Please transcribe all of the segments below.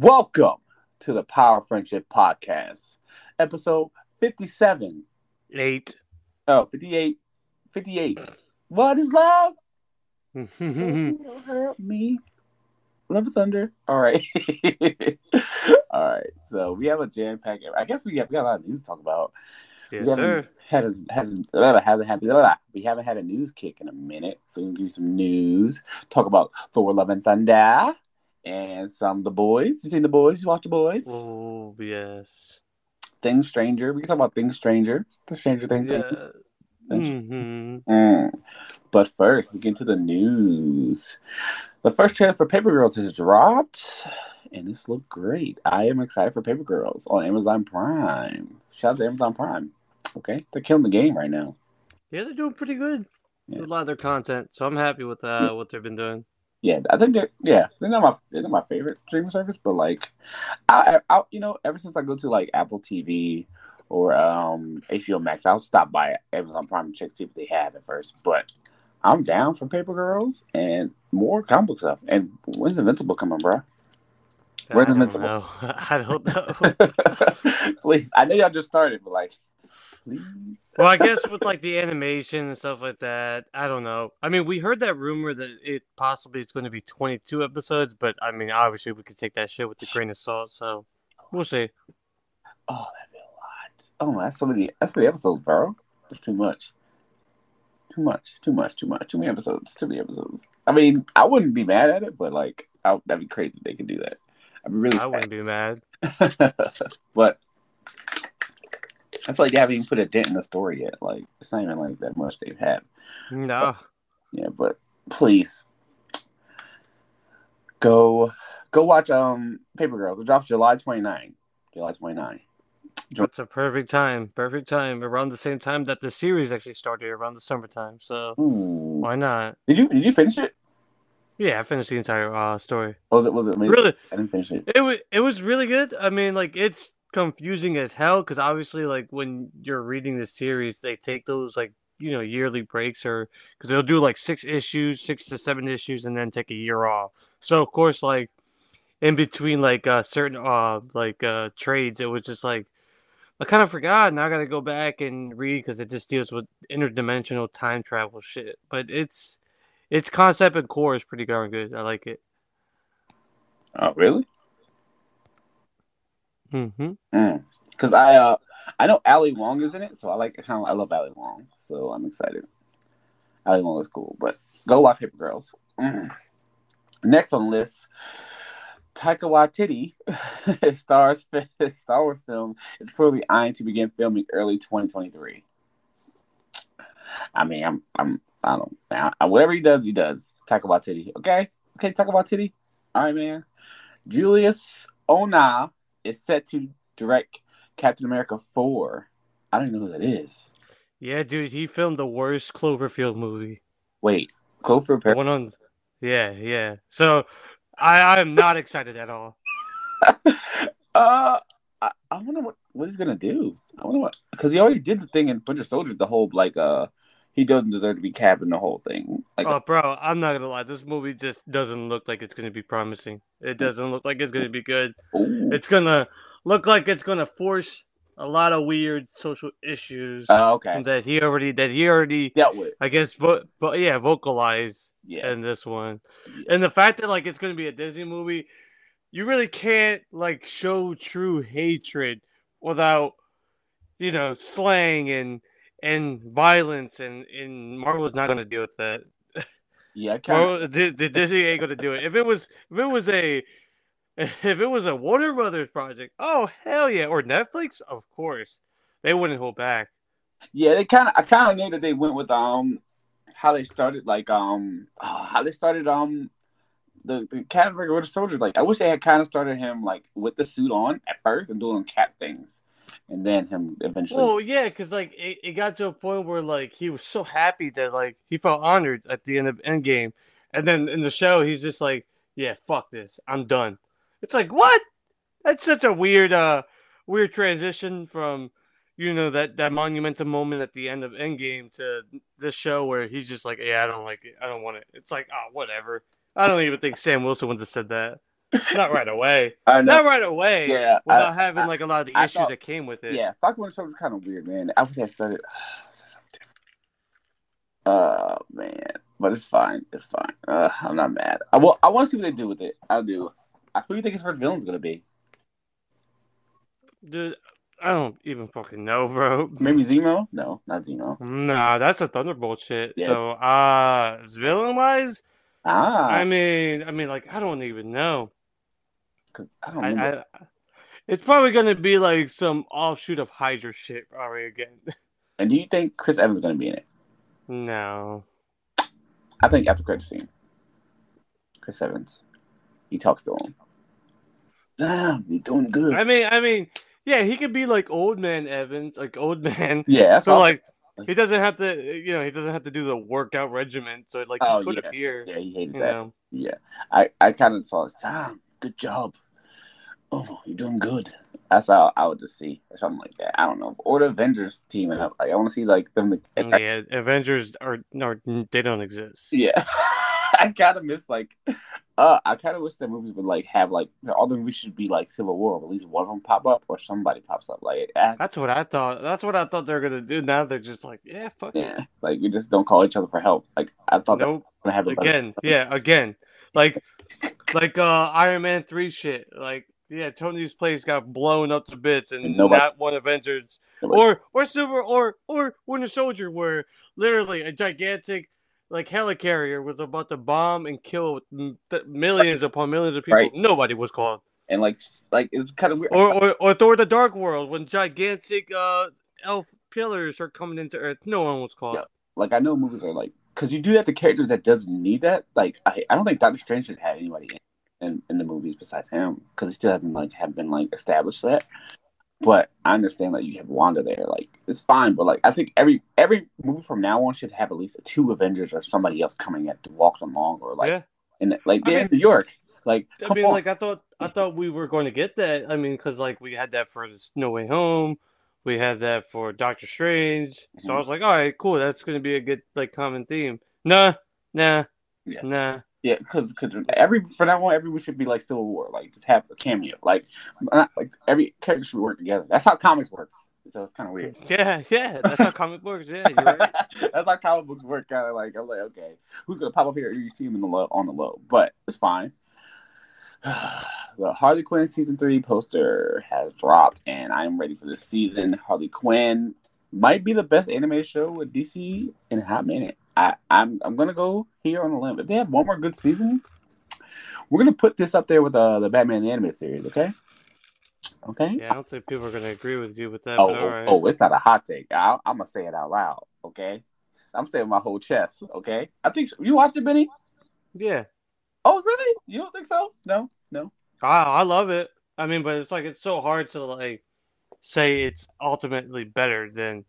Welcome to the Power Friendship Podcast, episode 57. Eight. Oh, 58. 58. What is love? Don't hurt me. Love of Thunder. All right. All right. So we have a jam pack. I guess we, have, we got a lot of news to talk about. yes, we sir. haven't had a, hasn't hasn't blah, blah, we haven't had a news kick in a minute, so we'll give you some news. Talk about Thor: Love and Thunder and some the boys. You seen the boys? You watch the boys? Oh yes. Things Stranger. We can talk about Things Stranger. The Stranger Things. Yeah. things. hmm Mm. But first, let's get into the news. The first trailer for Paper Girls has dropped, and this looked great. I am excited for Paper Girls on Amazon Prime. Shout out to Amazon Prime. Okay, they're killing the game right now. Yeah, they're doing pretty good Yeah. a lot of their content, so I'm happy with uh, what they've been doing. Yeah, I think they're yeah they're not my they're not my favorite streaming service, but like I, I you know ever since I go to like Apple TV or um HBO Max, I'll stop by Amazon Prime and check see what they have at first. But I'm down for Paper Girls and more comic book stuff. And when's Invincible coming, bro? Where's I don't Invincible? know. I don't know. please, I know y'all just started, but like, please. well, I guess with like the animation and stuff like that, I don't know. I mean, we heard that rumor that it possibly it's going to be 22 episodes, but I mean, obviously we could take that shit with a grain of salt. So we'll see. Oh, that'd be a lot. Oh, that's so many. That's many episodes, bro. That's too much. Too much. Too much. Too much. Too many episodes. Too many episodes. I mean, I wouldn't be mad at it, but like, I, that'd be crazy if they could do that. I'd be really I sad. wouldn't be mad. but I feel like they haven't even put a dent in the story yet. Like, it's not even like that much they've had. No. Yeah, but please go go watch um Paper Girls. It drops July 29. July 29. It's a perfect time. Perfect time. Around the same time that the series actually started, around the summertime. So Ooh. why not? Did you did you finish it? Yeah, I finished the entire uh, story. Or was it was it amazing? Really, I didn't finish it. it was it was really good. I mean, like it's confusing as hell because obviously, like when you're reading the series, they take those like you know yearly breaks or because they'll do like six issues, six to seven issues, and then take a year off. So of course, like in between like uh certain uh like uh trades, it was just like I kind of forgot. Now I got to go back and read because it just deals with interdimensional time travel shit. But it's its concept and core is pretty darn good. I like it. Oh, really? Hmm Because I uh I know Ali Wong is in it, so I like kind of I love Ali Wong, so I'm excited. Ali Wong is cool, but go watch Paper Girls. Mm. Next on the list, Taika Waititi stars Star Wars film is fully eyeing to begin filming early 2023. I mean, I'm I'm I don't I, whatever he does, he does. Taika Waititi, okay, okay, Taika Waititi. All right, man. Julius Onah is set to direct Captain America 4. I don't know who that is. Yeah, dude, he filmed the worst Cloverfield movie. Wait, Clover The one on, yeah, yeah. So I I am not excited at all. uh, I, I wonder what, what he's gonna do. I wonder what because he already did the thing in Winter Soldier. The whole like uh, he doesn't deserve to be capping the whole thing. Like Oh, bro, I'm not gonna lie. This movie just doesn't look like it's gonna be promising. It mm. doesn't look like it's gonna be good. ooh. It's gonna look like it's gonna force a lot of weird social issues Oh, okay, that he already that he already dealt with. I guess vo- vo- yeah vocalize Yeah, in this one. Yeah. And the fact that like it's gonna be a Disney movie, you really can't like show true hatred without you know slang and and violence and and Marvel's not gonna deal with that. yeah. Kind of. Marvel, the, the Disney ain't gonna do it. If it was if it was a if it was a Warner Brothers project, oh hell yeah, or Netflix, of course they wouldn't hold back. Yeah, they kind of. I kind of knew that they went with um how they started, like um how they started um the the Captain America Winter Soldier. Like I wish they had kind of started him like with the suit on at first and doing cap things, and then him eventually. Well, yeah, because like it, it got to a point where like he was so happy that like he felt honored at the end of Endgame, and then in the show he's just like, "Yeah, fuck this, I'm done." It's like what? That's such a weird, uh, weird transition from you know that that monumental moment at the end of Endgame to this show where he's just like, "Yeah, I don't like it, I don't want it." It's like, oh, whatever. I don't even think Sam Wilson would have said that. Not right away. Not right away. Yeah, Without I- having I- like a lot of the I issues thought- that came with it. Yeah, Falcon Winter Soldier was kind of weird, man. I wish I started. Oh man, but it's fine. It's fine. Uh, I'm not mad. I well, I want to see what they do with it. I do. Who do you think his first villain's gonna be? Dude, I don't even fucking know, bro. Maybe Zemo? No, not Zemo. Nah, that's a Thunderbolt shit. Yeah. So, uh, villain wise, Ah, I mean, I mean, like, I don't even know. Because I don't I. I, it's probably gonna be like some offshoot of Hydra shit, probably again. and do you think Chris Evans is gonna be in it? no, I think after credit scene, Chris Evans, he talks to him. Damn, you're doing good. I mean, I mean, yeah, he could be like old man Evans, like old man. yeah, So I- like, he doesn't have to, you know, he doesn't have to do the workout regimen. So like, Oh, he could yeah. appear. yeah, he hated that. know, Yeah, I, I kind of saw it. Sam, good job. Oh, you're doing good. That's how I would just see or something like that. I don't know. Or the Avengers teaming up. Like I want to see like them. yeah, Avengers are, are they don't exist. Yeah, I kind of miss like. Uh, I kind of wish that movies would like have like all the movies should be like Civil War. Or at least one of them pop up or somebody pops up. Like it has- That's what I thought. That's what I thought they were gonna do. Now they're just like, yeah, fuck it. yeah, like we just don't call each other for help. Like I thought that Nope. was gonna have a Again, yeah, again, like, like uh, Iron Man three shit. Like, yeah, Tony's place got blown up to bits, and And nobody- not one Avengers Nobody- or or Silver or or Winter Soldier, where literally a gigantic like helicarrier was about to bomb and kill millions upon millions of people. Right. Nobody was called. and like like it's kind of weird. Or, or or Thor: The Dark World, when gigantic uh elf pillars are coming into Earth, no one was called. Yeah. like I know movies are like because you do that to characters that doesn't need that. Like I, I don't think Doctor Strange should have anybody in, in, in the movies besides him because he still hasn't like have been like established yet. But I understand that you have Wanda there, like it's fine. But like I think every every movie from now on should have at least two Avengers or somebody else coming in to walk them along or like yeah. in like they're mean- in New York. Like I come mean, on. like I thought, I thought we were going to get that. I mean, because like we had that for No Way Home, we had that for Doctor Strange. So I Mhm. was like, all right, cool. That's going to be a good like common theme. Nah, nah, Yeah. nah. Yeah, because every for that one, everyone should be like Civil War, like just have a cameo, like not like every character should work together. That's how comics works. So it's kind of weird. Yeah, yeah. That's how comic books. Yeah, you're right. That's how comic books work. Kind of like I'm like, okay, who's gonna pop up here? You see him in the low, on the low, but it's fine. The Harley Quinn season three poster has dropped, and I'm ready for this season. Harley Quinn might be the best animated show with DC in a hot minute. I, I'm I'm gonna go here on the limb. If they have one more good season, we're gonna put this up there with uh, the Batman the animated series. Okay. Okay. Yeah, I don't think people are to agree with you with that. Oh, but all oh, right. oh, it's not a hot take. I, I'm gonna say it out loud. Okay. I'm saying my whole chest. Okay. I think you watched it, Benny. Yeah, Oh, really? You don't think so? No, no. I I love it. I mean, but it's like it's so hard to like say it's ultimately better than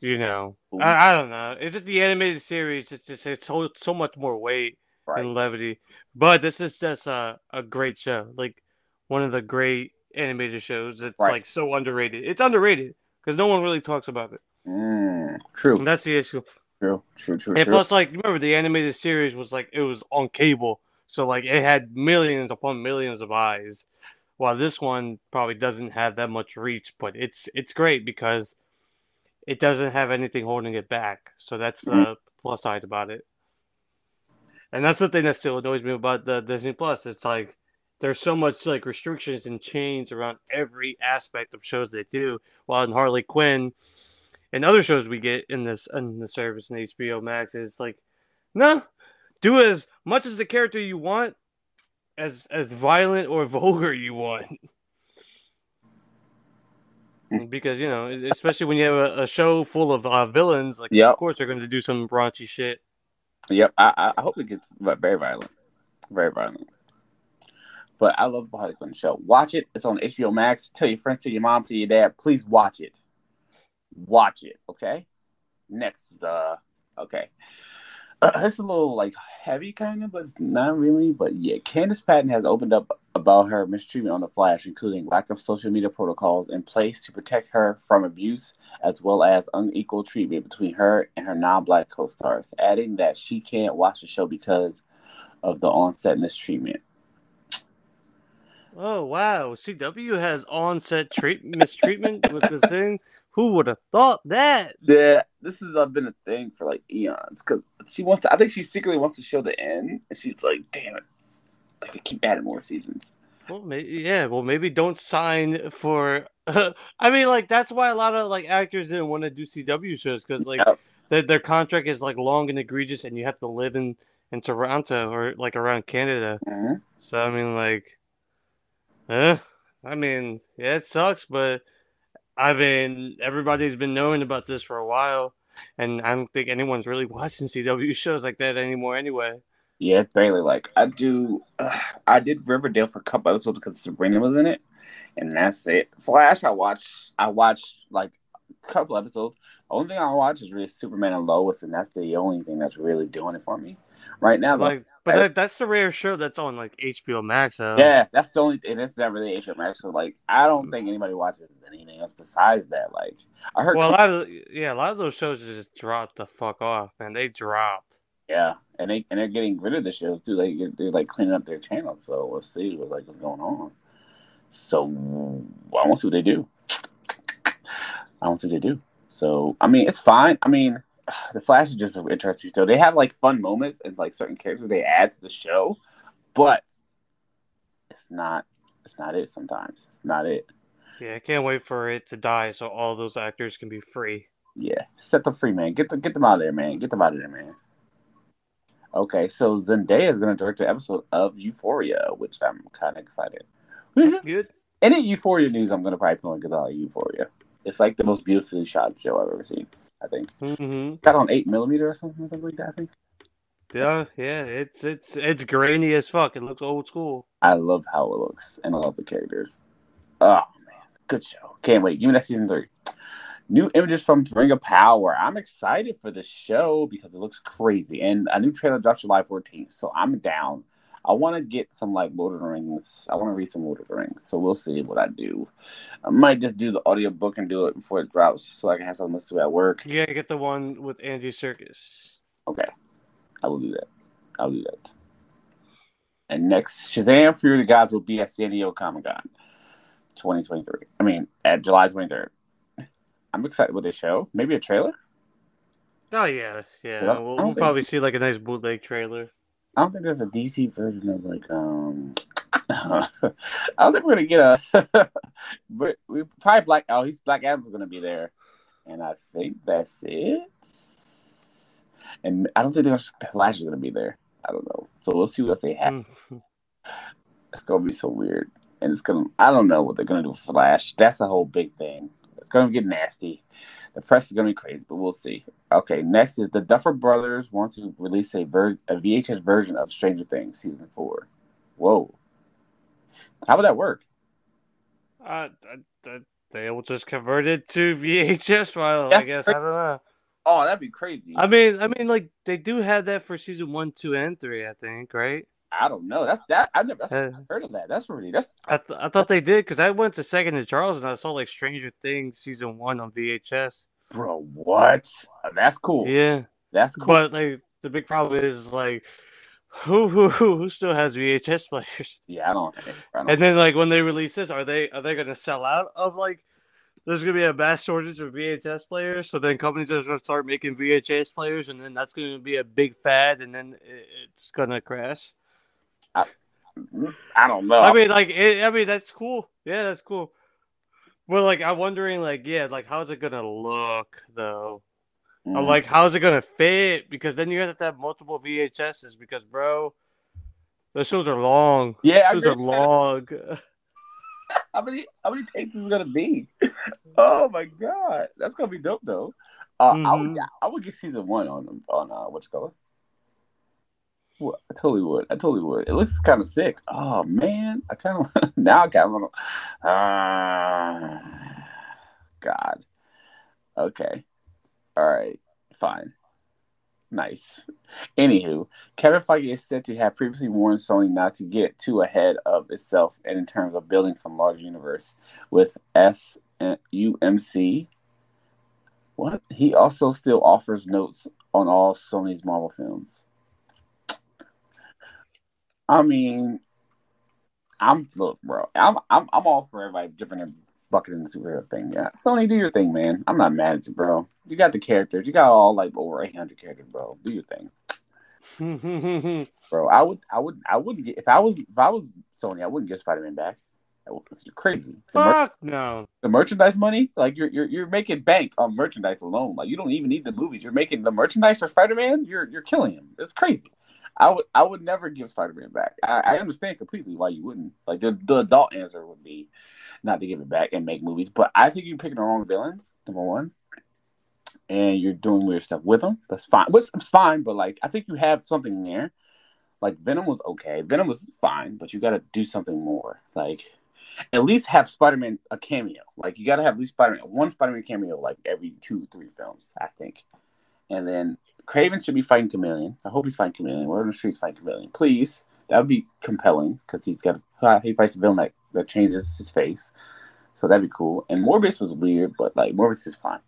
you know. I, I don't know. It's just the animated series. It's just it's so so much more weight Right. and levity. But this is just a a great show. Like one of the great animated shows. It's Right. like so underrated. It's underrated because no one really talks about it. Mm, true. And that's the issue. True. True. True. And True. plus, like, remember the animated series was like it was on cable, so like it had millions upon millions of eyes. While this one probably doesn't have that much reach, but it's it's great because it doesn't have anything holding it back. So that's the Mhm. plus side about it. And that's the thing that still annoys me about the Disney Plus. It's like there's so much like restrictions and chains around every aspect of shows they do. While in Harley Quinn and other shows we get in this in the service in HBO Max is like, no, do as much as the character you want, as as violent or vulgar you want. because you know, especially when you have a, a show full of uh, villains, like Yep. of course they're going to do some raunchy shit. Yep. I, I I hope it gets very violent. Very violent. But I love the Harley Quinn show. Watch it. It's on HBO Max. Tell your friends, tell your mom, tell your dad. Please watch it. Watch it. Okay. Next. Uh. Okay. Uh, it's a little like heavy, kind of, but it's not really. But yeah, Candice Patton has opened up about her mistreatment on the Flash, including lack of social media protocols in place to protect her from abuse, as well as unequal treatment between her and her non-black co-stars, adding that she can't watch the show because of the on-set mistreatment. Oh wow, CW has on-set treat mistreatment with this thing. Who would have thought that? Yeah, this has uh, been a thing for like eons. Cause she wants to. I think she secretly wants to show the end, and she's like, "Damn it, I could keep adding more seasons." Well, maybe, yeah. Well, maybe don't sign for. I mean, like that's why a lot of like actors didn't want to do CW shows because like Yep. their their contract is like long and egregious, and you have to live in in Toronto or like around Canada. Mhm. So I mean, like, eh, I mean, yeah, it sucks, but I mean, everybody's been knowing about this for a while, and I don't think anyone's really watching CW shows like that anymore. Anyway, Yeah, barely. Like I do. Uh, I did Riverdale for a couple episodes because Sabrina was in it, and that's it. Flash, I watched. I watched like a couple episodes. Only thing I watch is really Superman and Lois, and that's the only thing that's really doing it for me right now. like, but that, that's the rare show that's on like HBO Max. So. Yeah, that's the only thing. It's not really HBO Max. So like, I don't mm. think anybody watches anything else besides that. Like, I heard. Well, a lot of yeah, a lot of those shows just dropped the fuck off, man. They dropped. yeah, and they and they're getting rid of the shows too. They they're like cleaning up their channel. So we'll see what like what's going on. So I want to see what they do. I want to see what they do. So I mean, it's fine. I mean, the Flash is just an interesting show. They have like fun moments and like certain characters they add to the show, but it's not. It's not it. Sometimes it's not it. Yeah, I can't wait for it to die so all those actors can be free. Yeah, set them free, man. Get them, get them out of there, man. Get them out of there, man. Okay, so Zendaya is going to direct an episode of Euphoria, which I'm kind of excited. Mm-hmm. Good. Any Euphoria news, I'm going to probably put on because I like Euphoria. It's like the most beautifully shot show I've ever seen. I think hmm got on eight millimeter or something, something like that. I think Yeah, yeah. It's it's it's grainy as fuck. It looks old school. I love how it looks and I love the characters. Oh man, good show. Can't wait. Give me that season three. New images from Ring of Power. I'm excited for the show because it looks crazy. And a new trailer drops July 14th. So I'm down. I want to get some like Lord of the Rings. I want to read some Lord of the Rings. So we'll see what I do. I might just do the audiobook and do it before it drops so I can have something to do at work. You gotta get the one with Andy Serkis. Okay. I will do that. I'll do that. And next, Shazam Fury of the Gods will be at San Diego Comic Con 2023. I mean, at July 23rd. I'm excited with this show. Maybe a trailer? Oh yeah, yeah. Yeah, we'll, we'll probably see like a nice bootleg trailer. I don't think there's a DC version of like um I don't think we're gonna get a but we probably Black oh he's Black Adam's gonna be there. And I think that's it. And I don't think there's Flash is gonna be there. I don't know. So we'll see what they have. Mm. It's gonna be so weird. And it's gonna I don't know what they're gonna do with Flash. That's a whole big thing. It's gonna get nasty. The press is gonna be crazy, but we'll see. Okay, next is the Duffer Brothers want to release a, ver- a VHS version of Stranger Things season four. Whoa. How would that work? Uh, th- th- they will just convert it to VHS file. I guess cra- I don't know. Oh, that'd be crazy. I mean, I mean, like they do have that for season one, two, and three. I think, right? I don't know. That's that. I never that's, Uh, heard of that. That's really that's I, th- I thought they did because I went to Second and Charles and I saw like Stranger Things season one on VHS. bro. What? That's cool. Yeah, That's cool. but like the big problem is like who who who who still has VHS players? yeah, I don't. I don't And then like when they release this, are they are they gonna sell out of like? There's gonna be a mass shortage of VHS players, so then companies are gonna start making VHS players, and then that's gonna be a big fad, and then it's gonna crash. I don't know. I mean, like, it, I mean, that's cool. Yeah, that's cool. But like, I'm wondering, like, yeah, like, how's it gonna look though? I'm Mhm. like, how's it gonna fit? Because then you have to have multiple VHSs. Because, bro, the shows are long. Yeah, I shows are agree with that. long. How many how many takes is it gonna be? Oh my god, that's gonna be dope though. Uh, I would Mhm. I would get season one on on uh, what you I totally would. I totally would. It looks kind of sick. Oh man, I kind of now I kind of to. Uh, God. Okay. All right. Fine. Nice. Anywho, Kevin Feige is said to have previously warned Sony not to get too ahead of itself and in terms of building some large universe with SUMC. What? He also still offers notes on all Sony's Marvel films. I mean, I'm look, bro. I'm I'm I'm all for everybody dipping their bucket in the superhero thing. Yeah, Sony, do your thing, man. I'm not mad at you, bro. You got the characters. You got all like over 800 characters, bro. Do your thing, bro. I would, I would, I wouldn't get if I was if I was Sony, I wouldn't get Spider Man back. You're crazy. The Fuck mer- no. The merchandise money, like you're you're you're making bank on merchandise alone. Like you don't even need the movies. You're making the merchandise for Spider Man. You're you're killing him. It's crazy. I would I would never give Spider Man back. I, I, understand completely why you wouldn't. Like the, the adult answer would be not to give it back and make movies. But I think you're picking the wrong villains. Number one, and you're doing weird stuff with them. That's fine. It's fine, but like I think you have something there. Like Venom was okay. Venom was fine, but you got to do something more. Like at least have Spider Man a cameo. Like you got to have at least Spider Man one Spider Man cameo like every two three films. I think, and then Kraven should be fighting Chameleon. I hope he's fighting Chameleon. We're the streets fighting Chameleon. Please. That would be compelling because he's got he fights a villain that, that changes his face. So that'd be cool. And Morbius was weird, but like Morbius is fine.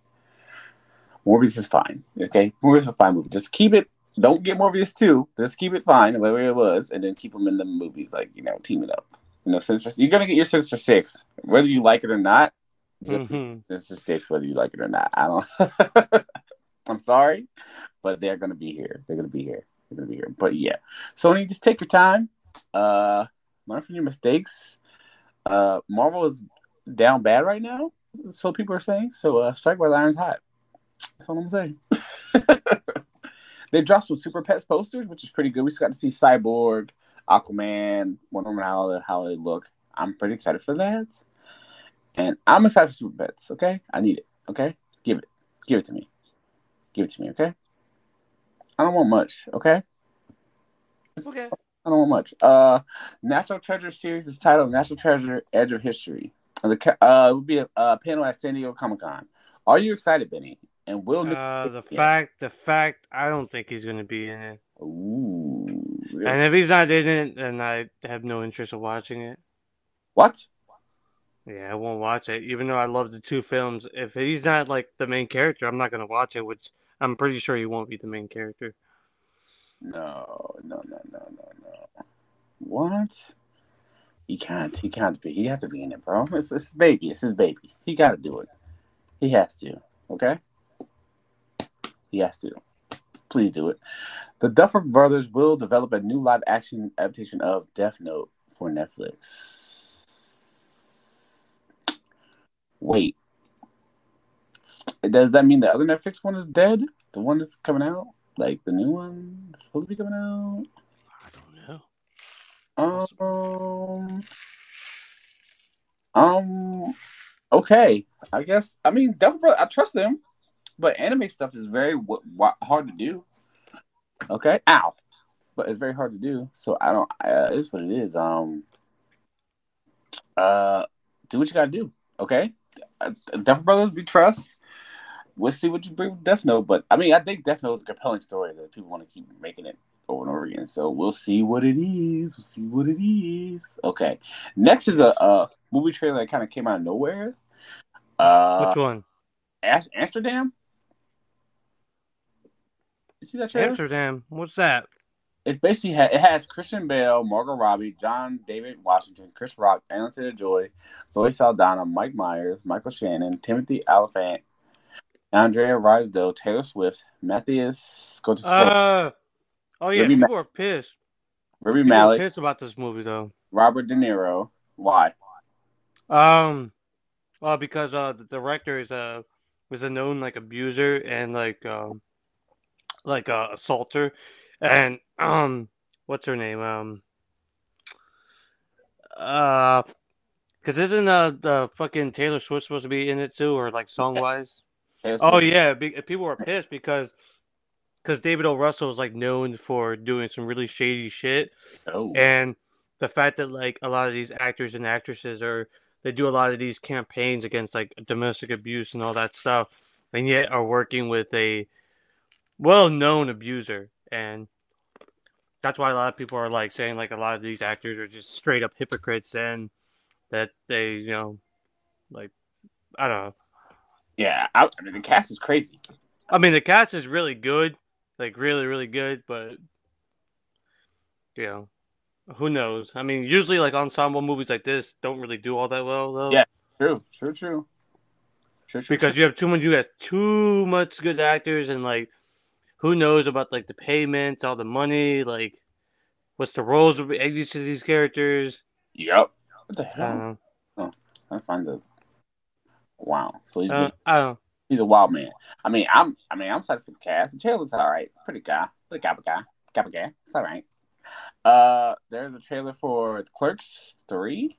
Morbius is fine. Okay, Morbius is a fine movie. Just keep it. Don't get Morbius too. Just keep it fine the way it was, and then keep them in the movies, like you know, team it up. You know, Sinister. You're gonna get your Sinister Six, whether you like it or not. Mm-hmm. Sinister Six, whether you like it or not. I don't. I'm sorry, but they're gonna be here. They're gonna be here. They're gonna be here. But yeah, Sony, just take your time. Uh, learn from your mistakes. Uh, Marvel is down bad right now, so people are saying. So uh, strike while the iron's hot. That's all I'm saying. they dropped some Super Pets posters, which is pretty good. We just got to see Cyborg, Aquaman, Wonder Woman, how how they look. I'm pretty excited for that, and I'm excited for Super Pets. Okay, I need it. Okay, give it, give it to me, give it to me. Okay. I don't want much. Okay. Okay. I don't want much. Uh, National Treasure series is titled National Treasure: Edge of History. And the uh, it would be a, a panel at San Diego Comic Con. Are you excited, Benny? And will uh, the fact the fact I don't think he's going to be in it. Ooh. Really? And if he's not in it, then I have no interest in watching it. What? Yeah, I won't watch it, even though I love the two films. If he's not like the main character, I'm not going to watch it. Which I'm pretty sure he won't be the main character. No, no, no, no, no, no. What? He can't. He can't be. He has to be in it, bro. It's, it's his baby. It's his baby. He got to do it. He has to. Okay. He has to. Please do it. The Duffer Brothers will develop a new live action adaptation of Death Note for Netflix. Wait, does that mean the other Netflix one is dead? The one that's coming out, like the new one, supposed to be coming out. I don't know. Um. Um. Okay, I guess. I mean, Devil definitely, I trust them, but anime stuff is very w- w- hard to do. Okay, ow, but it's very hard to do. So I don't. Uh, it's what it is. Um. Uh, do what you gotta do. Okay, uh, Duffer Brothers, we trust we'll see what you bring with Death Note. But I mean, I think Death Note is a compelling story that people want to keep making it over and over again. So we'll see what it is. We'll see what it is. Okay. Next is a, a movie trailer that kind of came out of nowhere. Uh, Which one? Amsterdam. You see that trailer? Amsterdam. What's that? It's basically it has Christian Bale, Margot Robbie, John David Washington, Chris Rock, Anya Taylor-Joy, Zoe Saldana, Mike Myers, Michael Shannon, Timothy Olyphant, Andrea Riseborough, Taylor Swift, Matthias Schofield. Uh, oh yeah, Rami people Ma- are pissed. Rami people Malek. pissed about this movie though. Robert De Niro. Why? Um, well, because uh, the director is a was a known like abuser and like um, like a uh, assaulter, and um, what's her name? Um, uh, because isn't uh the fucking Taylor Swift supposed to be in it too, or like song wise? Oh yeah, people were pissed because because David O. Russell is like known for doing some really shady shit, oh. and the fact that like a lot of these actors and actresses are they do a lot of these campaigns against like domestic abuse and all that stuff, and yet are working with a well-known abuser, and that's why a lot of people are like saying like a lot of these actors are just straight up hypocrites and that they you know like I don't know yeah, I, I mean the cast is crazy. I mean the cast is really good, like really really good, but you know, Who knows? I mean, usually like ensemble movies like this don't really do all that well though. Yeah. True, true, true. True, true, because true. you have too much you have too much good actors and like who knows about like the payments all the money like what's the roles of each of these characters Yep. What the hell? um, I find the wow. So he's uh, don't he's a wild man. I mean, I'm I mean I'm excited for the cast. The trailer looks all right. Pretty guy. Pretty guy, guy, guy, guy. It's all right. Uh, there's a trailer for Clerks Three.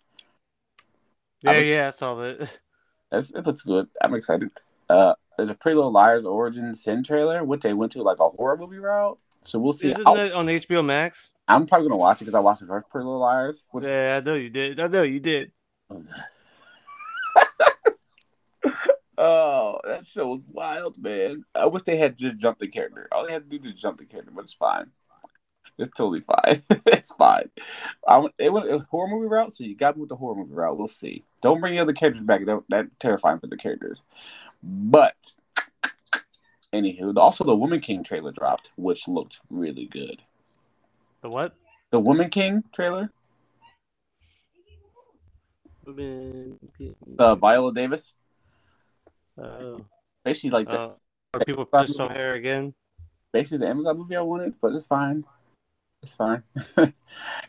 yeah I would- yeah I saw that it looks good. I'm excited. Uh, there's a Pretty Little Liars origin sin trailer, which they went to like a horror movie route. So we'll see. isn't how- that on HBO Max I'm probably gonna watch it because I watched the first Pretty Little Liars. Yeah I know you did I know you did oh, that show was wild, man. I wish they had just jumped the character. All they had to do is jump the character, but it's fine. It's totally fine. it's fine. I it went a horror movie route, so you got me with the horror movie route. We'll see. Don't bring the other characters back. That, that's terrifying for the characters. But anywho, also the Woman King trailer dropped, which looked really good. the what The Woman King trailer, the Viola Davis, uh, basically like the uh, are people pissed on her again basically the Amazon movie I wanted, but it's fine. It's fine.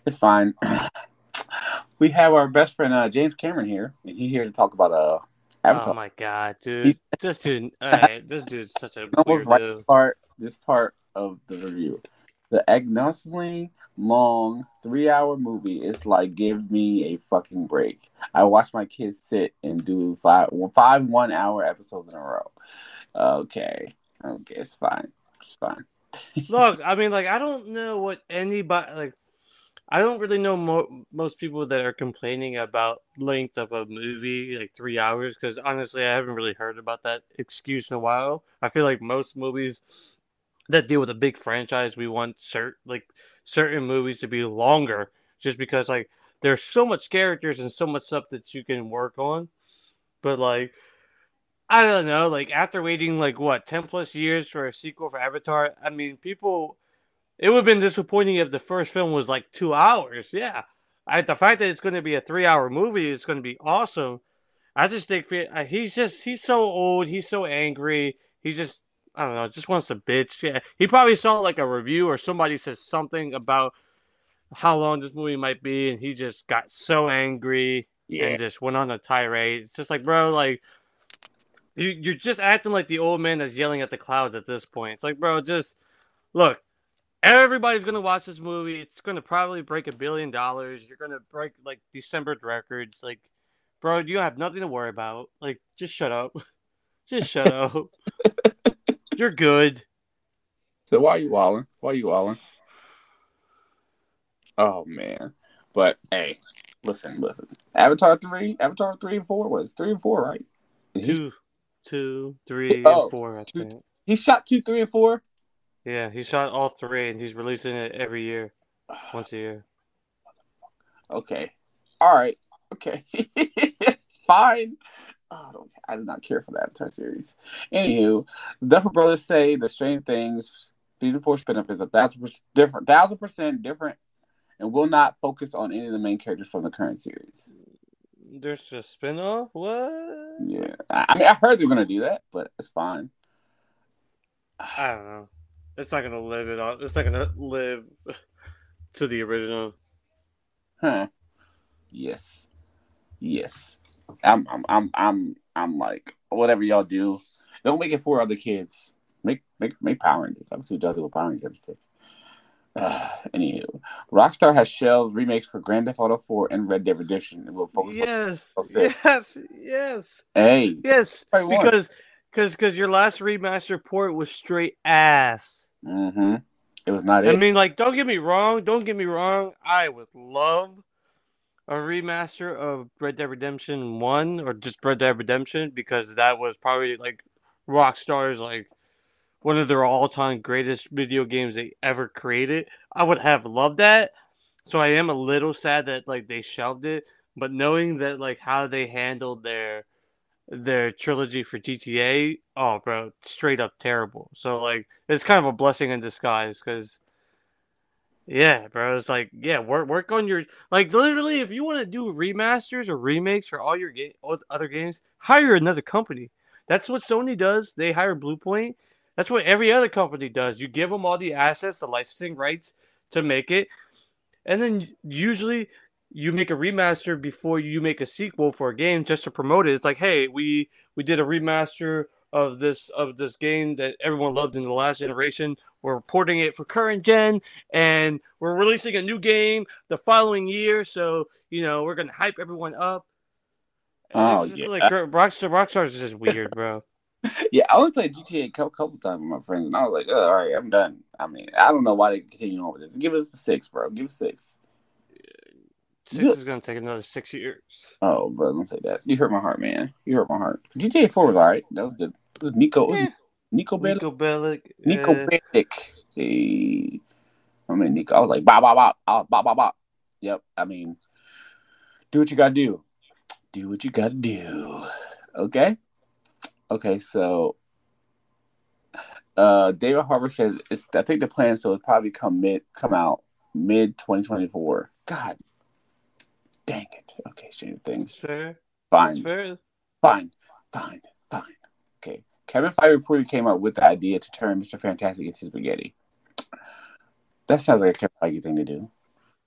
it's fine. we have our best friend uh, James Cameron here, and he's here to talk about uh Avatar. oh my god dude this dude alright, this dude's such a almost right part this part of the review. The agnostically long three hour movie it's like give me a fucking break. I watch my kids sit and do five five one hour episodes in a row. Okay. Okay, it's fine. It's fine. Look, I mean, like, I don't know what anybody like. I don't really know mo- most people that are complaining about length of a movie, like three hours, because honestly, I haven't really heard about that excuse in a while. I feel like most movies that deal with a big franchise, we want certain like certain movies to be longer, just because like there's so much characters and so much stuff that you can work on. But like, I don't know. Like after waiting like what ten plus years for a sequel for Avatar, I mean, people, it would have been disappointing if the first film was like two hours. Yeah, I, the fact that it's going to be a three-hour movie is going to be awesome. I just think uh, he's just he's so old. He's so angry. He's just I don't know. Just wants to bitch. Yeah, he probably saw like a review or somebody says something about how long this movie might be, and he just got so angry Yeah. and just went on a tirade. It's just like, bro, like you you're just acting like the old man that's yelling at the clouds at this point. It's like, bro, just look. Everybody's gonna watch this movie. It's gonna probably break a billion dollars. You're gonna break like December records. Like, bro, you have nothing to worry about. Like, just shut up. Just shut up. You're good. So why are you walling? Why are you walling? Oh man. But hey, listen, listen. Avatar three, Avatar three and four was three and four, right? Two, two, three, Oh, and four. I two- think. he shot two, three, and four. Yeah, he shot all three, and he's releasing it every year, once a year. Okay. All right. Okay. Fine. Oh, I don't. I do not care for the Avatar series. Anywho, the Duffer Brothers say the Strange Things season four spin-off is a thousand percent different, thousand percent different, and will not focus on any of the main characters from the current series. There's a spinoff. What? Yeah, I I mean, I heard they're gonna do that, but it's fine. I don't know. It's not gonna live it on. It's not gonna live to the original. Huh? Yes, yes. I'm, I'm, I'm, I'm, I'm like whatever y'all do. Don't make it for other kids. Make, make, make Power Rangers. Y'all do with Power Rangers. Uh, anywho, Rockstar has shelved remakes for Grand Theft Auto 4 and Red Dead Redemption, and will focus. Yes, yes, yes, Hey, yes. Because, because, because your last remaster port was straight ass. mm-hmm. It was not I it. mean, like, don't get me wrong. Don't get me wrong. I would love a remaster of Red Dead Redemption One or just Red Dead Redemption because that was probably like Rockstar's like one of their all-time greatest video games they ever created. I would have loved that. So I am a little sad that like they shelved it, but knowing that like how they handled their their trilogy for GTA, oh bro, straight up terrible. So like it's kind of a blessing in disguise because Yeah, bro. It's like, yeah, work work on your like literally if you want to do remasters or remakes for all your game other games, hire another company. That's what Sony does. They hire Bluepoint. That's what every other company does. You give them all the assets, the licensing rights to make it, and then usually you make a remaster before you make a sequel for a game just to promote it. It's like, hey, we we did a remaster of this of this game that everyone loved in the last generation. We're porting it for current gen, and we're releasing a new game the following year. So you know we're gonna hype everyone up. oh yeah, like Rockstar. Rockstar is just weird, bro. yeah, I only played GTA a couple, couple times with my friends, and I was like, oh, all right, I'm done. I mean, I don't know why they continue on with this. Give us a six, bro. Give us six. Six is gonna take another six years. Oh, bro, don't say that. You hurt my heart, man. You hurt my heart. GTA Four was alright. That was good. It was Niko. Yeah. Was Niko Bellic. Niko Bellic. Niko uh, Bellic. Hey, I mean Niko. I was like, bop, bop, bop, bop, bop, bop, bop. Yep. I mean, do what you gotta do. Do what you gotta do. Okay. Okay. So, uh, David Harbour says it's. I think the plan so it probably come mid, come out mid 2024. God Dang it. Okay, Stranger Things. Fair. Fine. fair. Fine. Fine. Fine. Okay. Kevin Feige reportedly came up with the idea to turn Mr. Fantastic into spaghetti. That sounds like a Kevin Feige thing to do.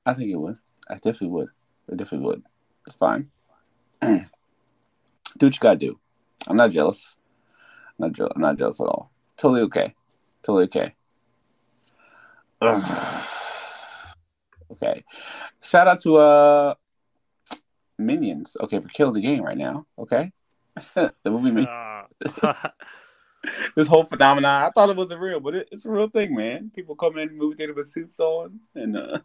I think it would. I definitely would. I definitely would. It's fine. do what you gotta do. I'm not jealous. I'm not, je- I'm not jealous at all. Totally okay. Totally okay. Ugh. Okay. Shout out to uh Minions. Okay, for killing the game right now. Okay, the movie Minions. this whole phenomenon. I thought it wasn't real, but it, it's a real thing, man. People come in movie theater with suits on and uh,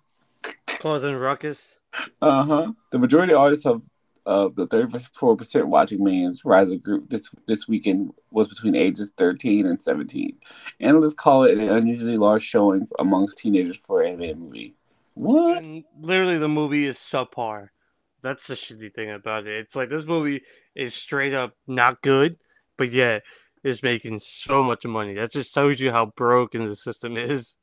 causing ruckus. Uh huh. The majority of artists of of the 34 percent watching Minions Rise of Gru this this weekend was between ages 13 and 17. Analysts call it an unusually large showing amongst teenagers for an animated movie. What? And literally, the movie is subpar. That's the shitty thing about it. It's like this movie is straight up not good, but yet is making so much money. That just shows you how broken the system is.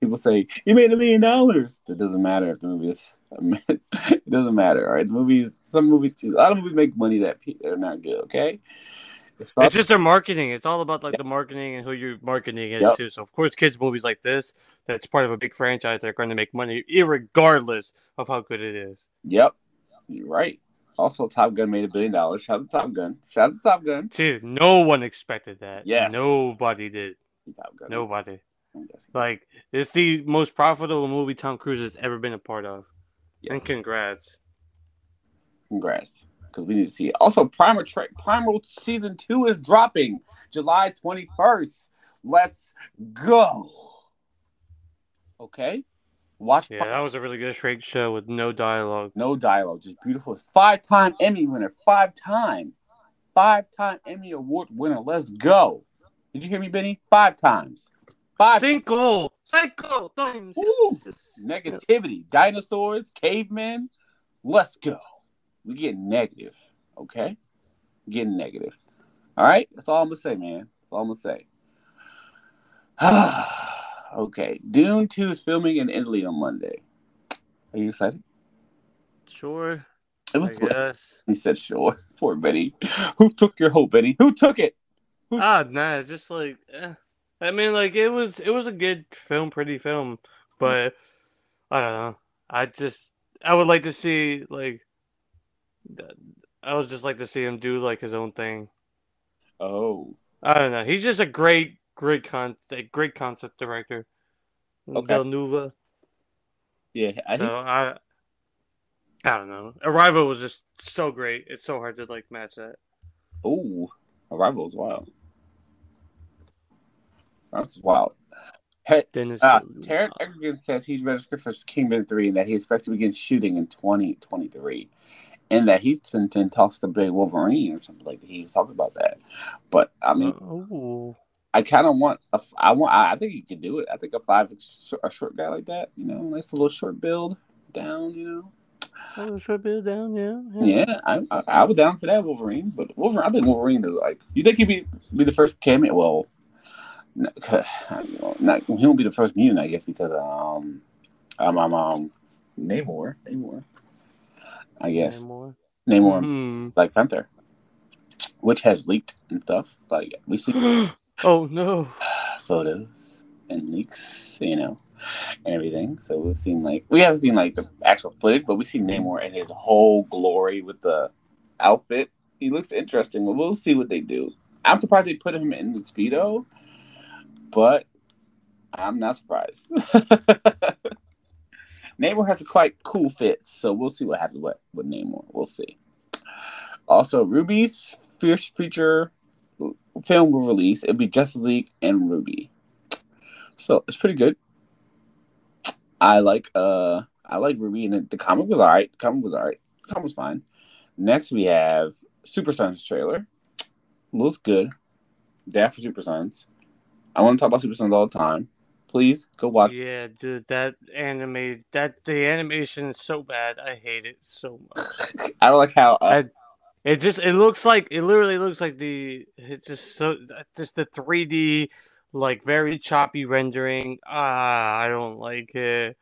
People say you made a million dollars. That doesn't matter if the movie is. it doesn't matter. All right, the movies. Some movies too. A lot of movies make money that are not good. Okay. It's, it's just their marketing. It's all about like the marketing and who you're marketing it yep. to. So of course, kids movies like this, that's part of a big franchise, they are going to make money, regardless of how good it is. Yep, you're right. Also, Top Gun made a billion dollars. Shout out to Top Gun. Shout out to Top Gun. Dude, no one expected that. Yes. Nobody did. Top Gun. Nobody. Like, it's the most profitable movie Tom Cruise has ever been a part of. Yeah. And congrats. Congrats. Because we need to see it. Also, Primer Tra- Primal Season 2 is dropping July 21st. Let's go. Okay? Watch. Yeah, that was a really good Shrek show with no dialogue. No dialogue, just beautiful. Five time Emmy winner, five time, five time Emmy Award winner. Let's go. Did you hear me, Benny? Five times. Five. Cinco. Cinco times. Yes, yes. Negativity. Dinosaurs, cavemen. Let's go. We get negative. Okay? getting negative. All right? That's all I'm going to say, man. That's all I'm going to say. Okay. Dune 2 is filming in Italy on Monday. Are you excited? Sure. It was yes. He said sure. Poor Benny. Who took your hope, Benny? Who took it? Who ah, nah, it's just like eh. I mean like it was it was a good film, pretty film, but I don't know. I just I would like to see like I would just like to see him do like his own thing. Oh. I don't know. He's just a great great con a great concept director. Okay. Villeneuve. Yeah, I so think... I I don't know. Arrival was just so great. It's so hard to like match that. Oh, Arrival is wild. That's wild. Hey, uh, Taron Egerton says he's registered for Kingsman 3 and that he expects to begin shooting in 2023. And that he's been in talks to play Wolverine or something like that. He was talking about that. But, I mean, uh, I kind of want a, I want I think he can do it. I think a five a short guy like that, you know, nice little short build down, you know. Oh, short build down, yeah. Yeah, yeah I, I, I was down for that Wolverine, but Wolverine, I think Wolverine is like. You think he'd be be the first cameo? Well, not, not he won't be the first mutant, I guess, because um, Um, um, um, Namor, Namor. I guess Namor. Namor, Mhm. Black Panther, which has leaked and stuff. Like we see oh no. photos and leaks, you know, and everything. So we've seen like we haven't seen like the actual footage, but we've seen Namor in his whole glory with the outfit. He looks interesting, but we'll see what they do. I'm surprised they put him in the speedo, but I'm not surprised. Namor has a quite cool fit, so we'll see what happens with, with Namor. We'll see. Also, Ruby's fierce feature film will release. It'll be Justice League and Ruby. So it's pretty good. I like uh I like Ruby and the, the comic was alright. The comic was alright. The comic was fine. Next we have Super Sons trailer. Looks good. Dad for Super Sons. I want to talk about Super Sons all the time. Please go watch. Yeah, dude, that anime, that the animation is so bad. I hate it so much. I don't like how uh, I- It just, it looks like, it literally looks like the, it's just so, just the 3D, like very choppy rendering. Ah, I don't like it.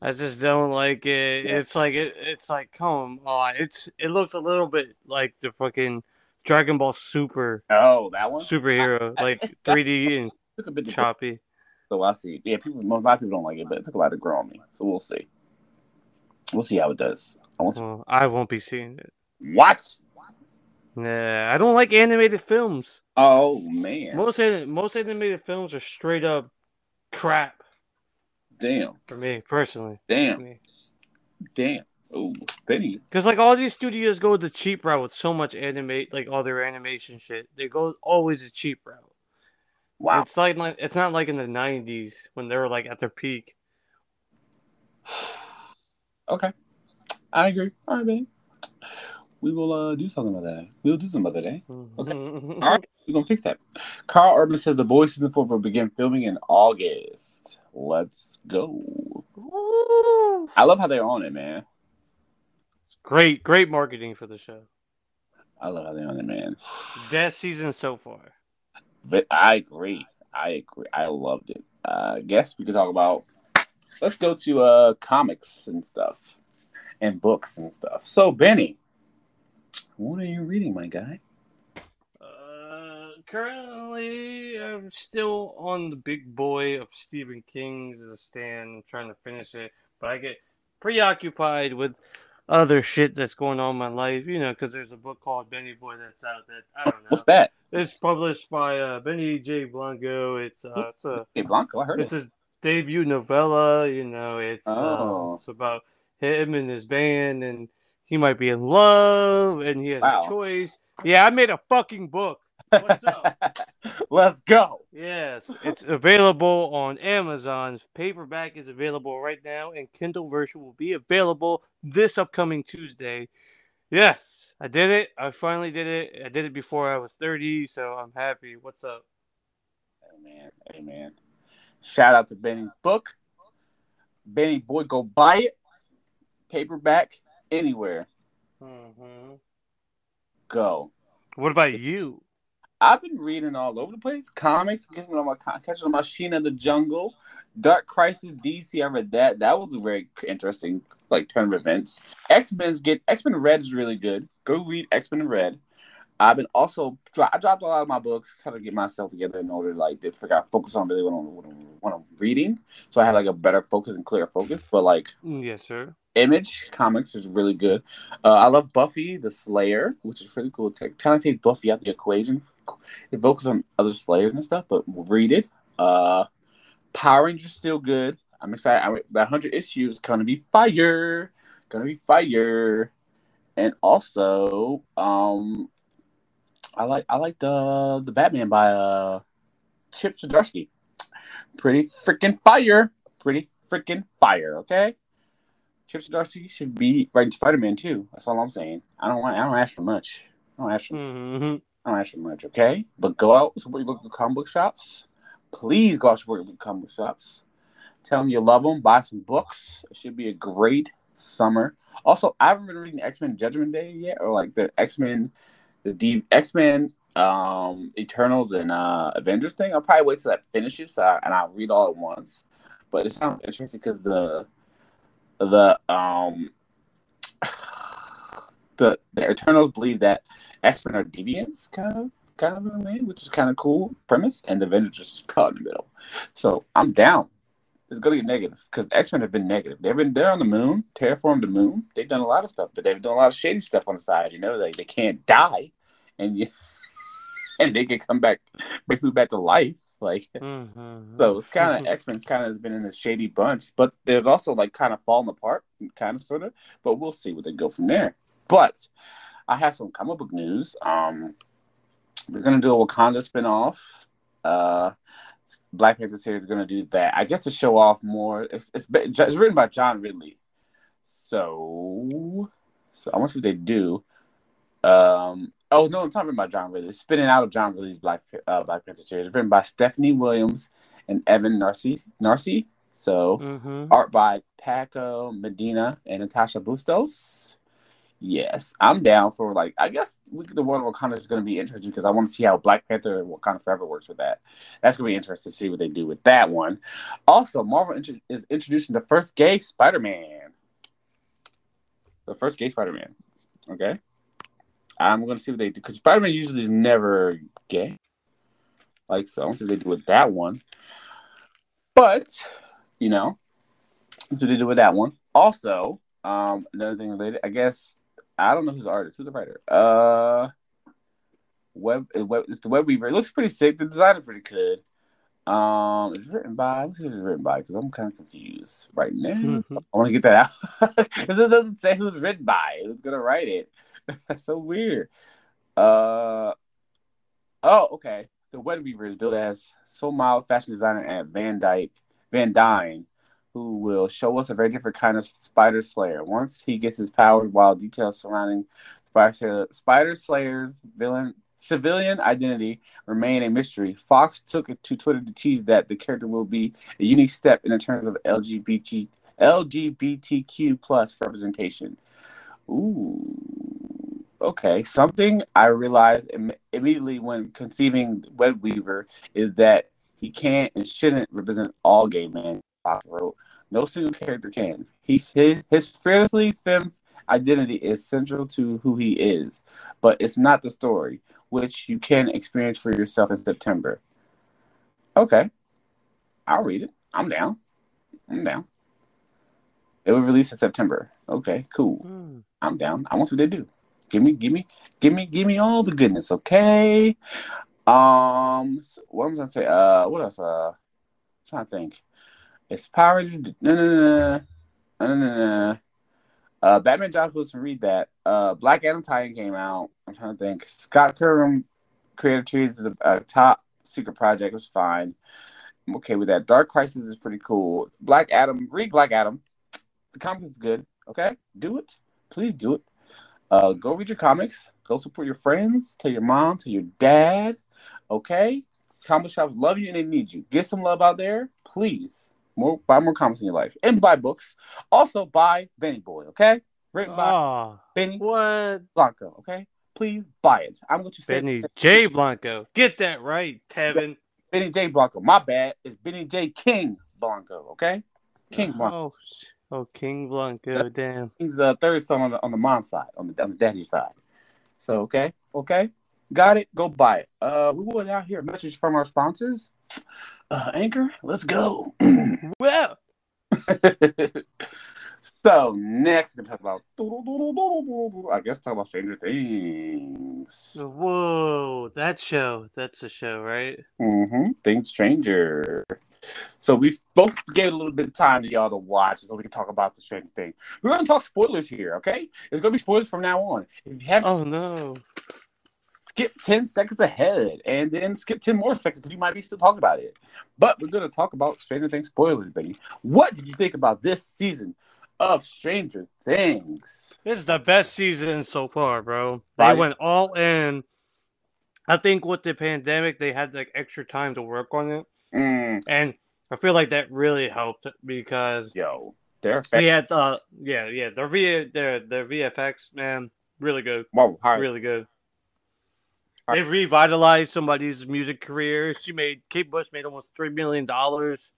I just don't like it. Yeah. It's like it, it's like come on. It's it looks a little bit like the fucking Dragon Ball Super oh that one superhero, like 3D and took a bit choppy. So I see. Yeah, people. A lot of people don't like it, but it took a lot to grow on me. So we'll see. We'll see how it does. I Well, I won't be seeing it. what? Nah, I don't like animated films. Oh man, Most most animated films are straight up crap damn, for me personally. damn, damn. Oh, Benny. Because like all these studios go the cheap route with so much animate, like all their animation shit. They go always a cheap route. Wow. It's like- it's not like in the '90s when they were like at their peak. Okay, I agree. All right, man. We will uh, do something about that. We'll do something about that. Eh? Okay. Okay. All right, we're gonna fix that. Carl Urban said the boys season four will begin filming in August. Let's go. I love how they're on it, man. It's Great, great marketing for the show. I love how they're on it, man. Best season so far. But I agree. I agree. I loved it. Uh, I guess we could talk about. Let's go to uh comics and stuff, and books and stuff. So Benny, what are you reading, my guy? Uh, currently, I'm still on the big boy of Stephen King's Stand. I'm trying to finish it, but I get preoccupied with other shit that's going on in my life. You know, because there's a book called Benny Boy that's out that I don't know. What's that? It's published by uh, Benny J. Blanco. It's uh, it's a Hey Blanco, I heard it's it. his debut novella. You know, it's Oh. uh, it's about him and his band, and he might be in love, and he has Wow. a choice. Yeah, I made a fucking book. What's up? Let's go. Yes, it's available on Amazon. Paperback is available right now, and Kindle version will be available this upcoming Tuesday. Yes, I did it. I finally did it. I did it before I was 30, so I'm happy. What's up? Amen. Amen. Shout out to Benny's book. Benny boy, go buy it. Paperback anywhere. hmm Go. What about you? I've been reading all over the place. Comics, catching on my catching on my Sheena the Jungle, Dark Crisis, DC. I read that. That was a very interesting like turn of events. X Men's get X Men Red is really good. Go read X Men Red. I've been also dro- I dropped a lot of my books, trying to get myself together in order like to figure out focus on really what I'm, what I'm, what I'm reading, so I had like a better focus and clearer focus. But like Mm, Yes, sir. Image Comics is really good. Uh, I love Buffy the Slayer, which is really cool. Kind of take Buffy out the equation. It focuses on other Slayers and stuff, but read it. Uh, Power Rangers still good. I'm excited. I, that hundred issues is gonna be fire. Gonna be fire. And also, um, I like I like the the Batman by uh Chip Zdarsky. Pretty freaking fire. Pretty freaking fire. Okay. Chip Zdarsky should be writing Spider Man too. That's all I'm saying. I don't want. I don't ask for much. I don't ask for. hmm I don't ask for much. Okay, but go out support your local comic book shops. Please go out support your local comic book shops. Tell them you love them. Buy some books. It should be a great summer. Also, I haven't been reading X Men Judgment Day yet, or like the X Men, the D X Men, um, Eternals and uh Avengers thing. I'll probably wait till that finishes, I, and I'll read all at once. but it sounds interesting because the the um the the Eternals believe that X Men are deviants, kind of kind of in a way, which is kind of cool premise, and the Avengers just caught in the middle. So I'm down. It's gonna get negative because X Men have been negative. They've been there on the moon, terraformed the moon. They've done a lot of stuff, but they've done a lot of shady stuff on the side. You know, like they can't die, and you and they can come back, bring people back to life. Like Mhm. so, it's kind of X Men's kind of been in a shady bunch, but there's also like kind of falling apart, kind of sort of. But we'll see where they go from there. But I have some comic book news. Um, they're gonna do a Wakanda spinoff. Uh, Black Panther series is gonna do that. I guess to show off more. It's it's, it's written by John Ridley. So, so I want to see what they do. Um, oh no, I'm talking about John Ridley. It's spinning out of John Ridley's Black uh, Black Panther series, written by Stephanie Williams and Evan Narcy. Narcy. So Mhm. art by Paco Medina and Natasha Bustos. Yes, I'm down for like I guess we, the World of Wakanda is going to be interesting because I want to see how Black Panther and Wakanda Forever works with that. That's going to be interesting to see what they do with that one. Also, Marvel intro- is introducing the first gay Spider-Man. The first gay Spider-Man. Okay, I'm going to see what they do because Spider-Man usually is never gay. Like so, I want to see what they do with that one. But you know, so they do with that one. Also, um, another thing related, I guess I don't know who's the artist, who's the writer. Uh, web, web it's the Web Weaver. It looks pretty sick. The design is pretty good. Um, it's written by. Let's see who it's written by because I'm kind of confused right now. Mhm. I want to get that out because it doesn't say who's written by. Who's gonna write it? That's so weird. Uh, oh, okay. The Web Weaver is billed as so mild fashion designer at Van Dyke Van Dyne, who will show us a very different kind of Spider Slayer. Once he gets his powers, while details surrounding Spider, Spider Slayer's villain civilian identity remain a mystery. Foxe took it to Twitter to tease that the character will be a unique step in terms of LGBT LGBTQ plus representation. Ooh, okay. Something I realized Im- immediately when conceiving Web Weaver is that he can't and shouldn't represent all gay men. Foxe wrote. No single character can. He his, his fearlessly femme identity is central to who he is, but it's not the story, which you can experience for yourself in September. Okay, I'll read it. I'm down. I'm down. It will release in September. Okay, cool. Mm. I'm down. I want what they do. Give me, give me, give me, give me all the goodness. Okay. Um, what was I gonna say? Uh, what else? Uh, trying to think. It's Power no, no, no, no, no, no. Uh, Batman Josh Wilson. Read that. Uh, Black Adam Titan came out. I'm trying to think. Scott Curran Creative Trees is a, a top secret project. It was fine. I'm okay with that. Dark Crisis is pretty cool. Black Adam. Read Black Adam. The comic is good. Okay, do it. Please do it. Uh, go read your comics. Go support your friends. Tell your mom. Tell your dad. Okay. Comic shops love you and they need you. Get some love out there, please. More buy more comics in your life and buy books. Also buy Benny Boy. Okay, written by Oh, Benny what? Blanco. Okay, please buy it. I'm going to say Benny J. Blanco. Get that right, Tevin. Benny J Blanco. My bad. It's Benny J King Blanco. Okay, King Blanco. Oh, oh, King Blanco. Damn. He's the third son on the on the mom's side, on the on the daddy side. So okay, okay, got it. Go buy it. Uh, we will now hear a message from our sponsors. Uh, Anchor, let's go. Well, so next we're gonna talk about. I guess talk about Stranger Things. whoa, that show. That's a show, right? Mm-hmm. Things Stranger. So we both gave a little bit of time to y'all to watch so we can talk about the Stranger Thing. We're gonna talk spoilers here, okay? It's gonna be spoilers from now on. If you have Oh no. skip 10 seconds ahead and then skip 10 more seconds because you might be still talking about it. But we're going to talk about Stranger Things spoilers, Benny. What did you think about this season of Stranger Things? It's the best season so far, bro. They Right. went all in. I think with the pandemic, they had like extra time to work on it, Mm, and I feel like that really helped because yo, they're we effective. had uh yeah yeah their V their their VFX man really good hi. really good. All They revitalized somebody's music career. She made Kate Bush made almost three million dollars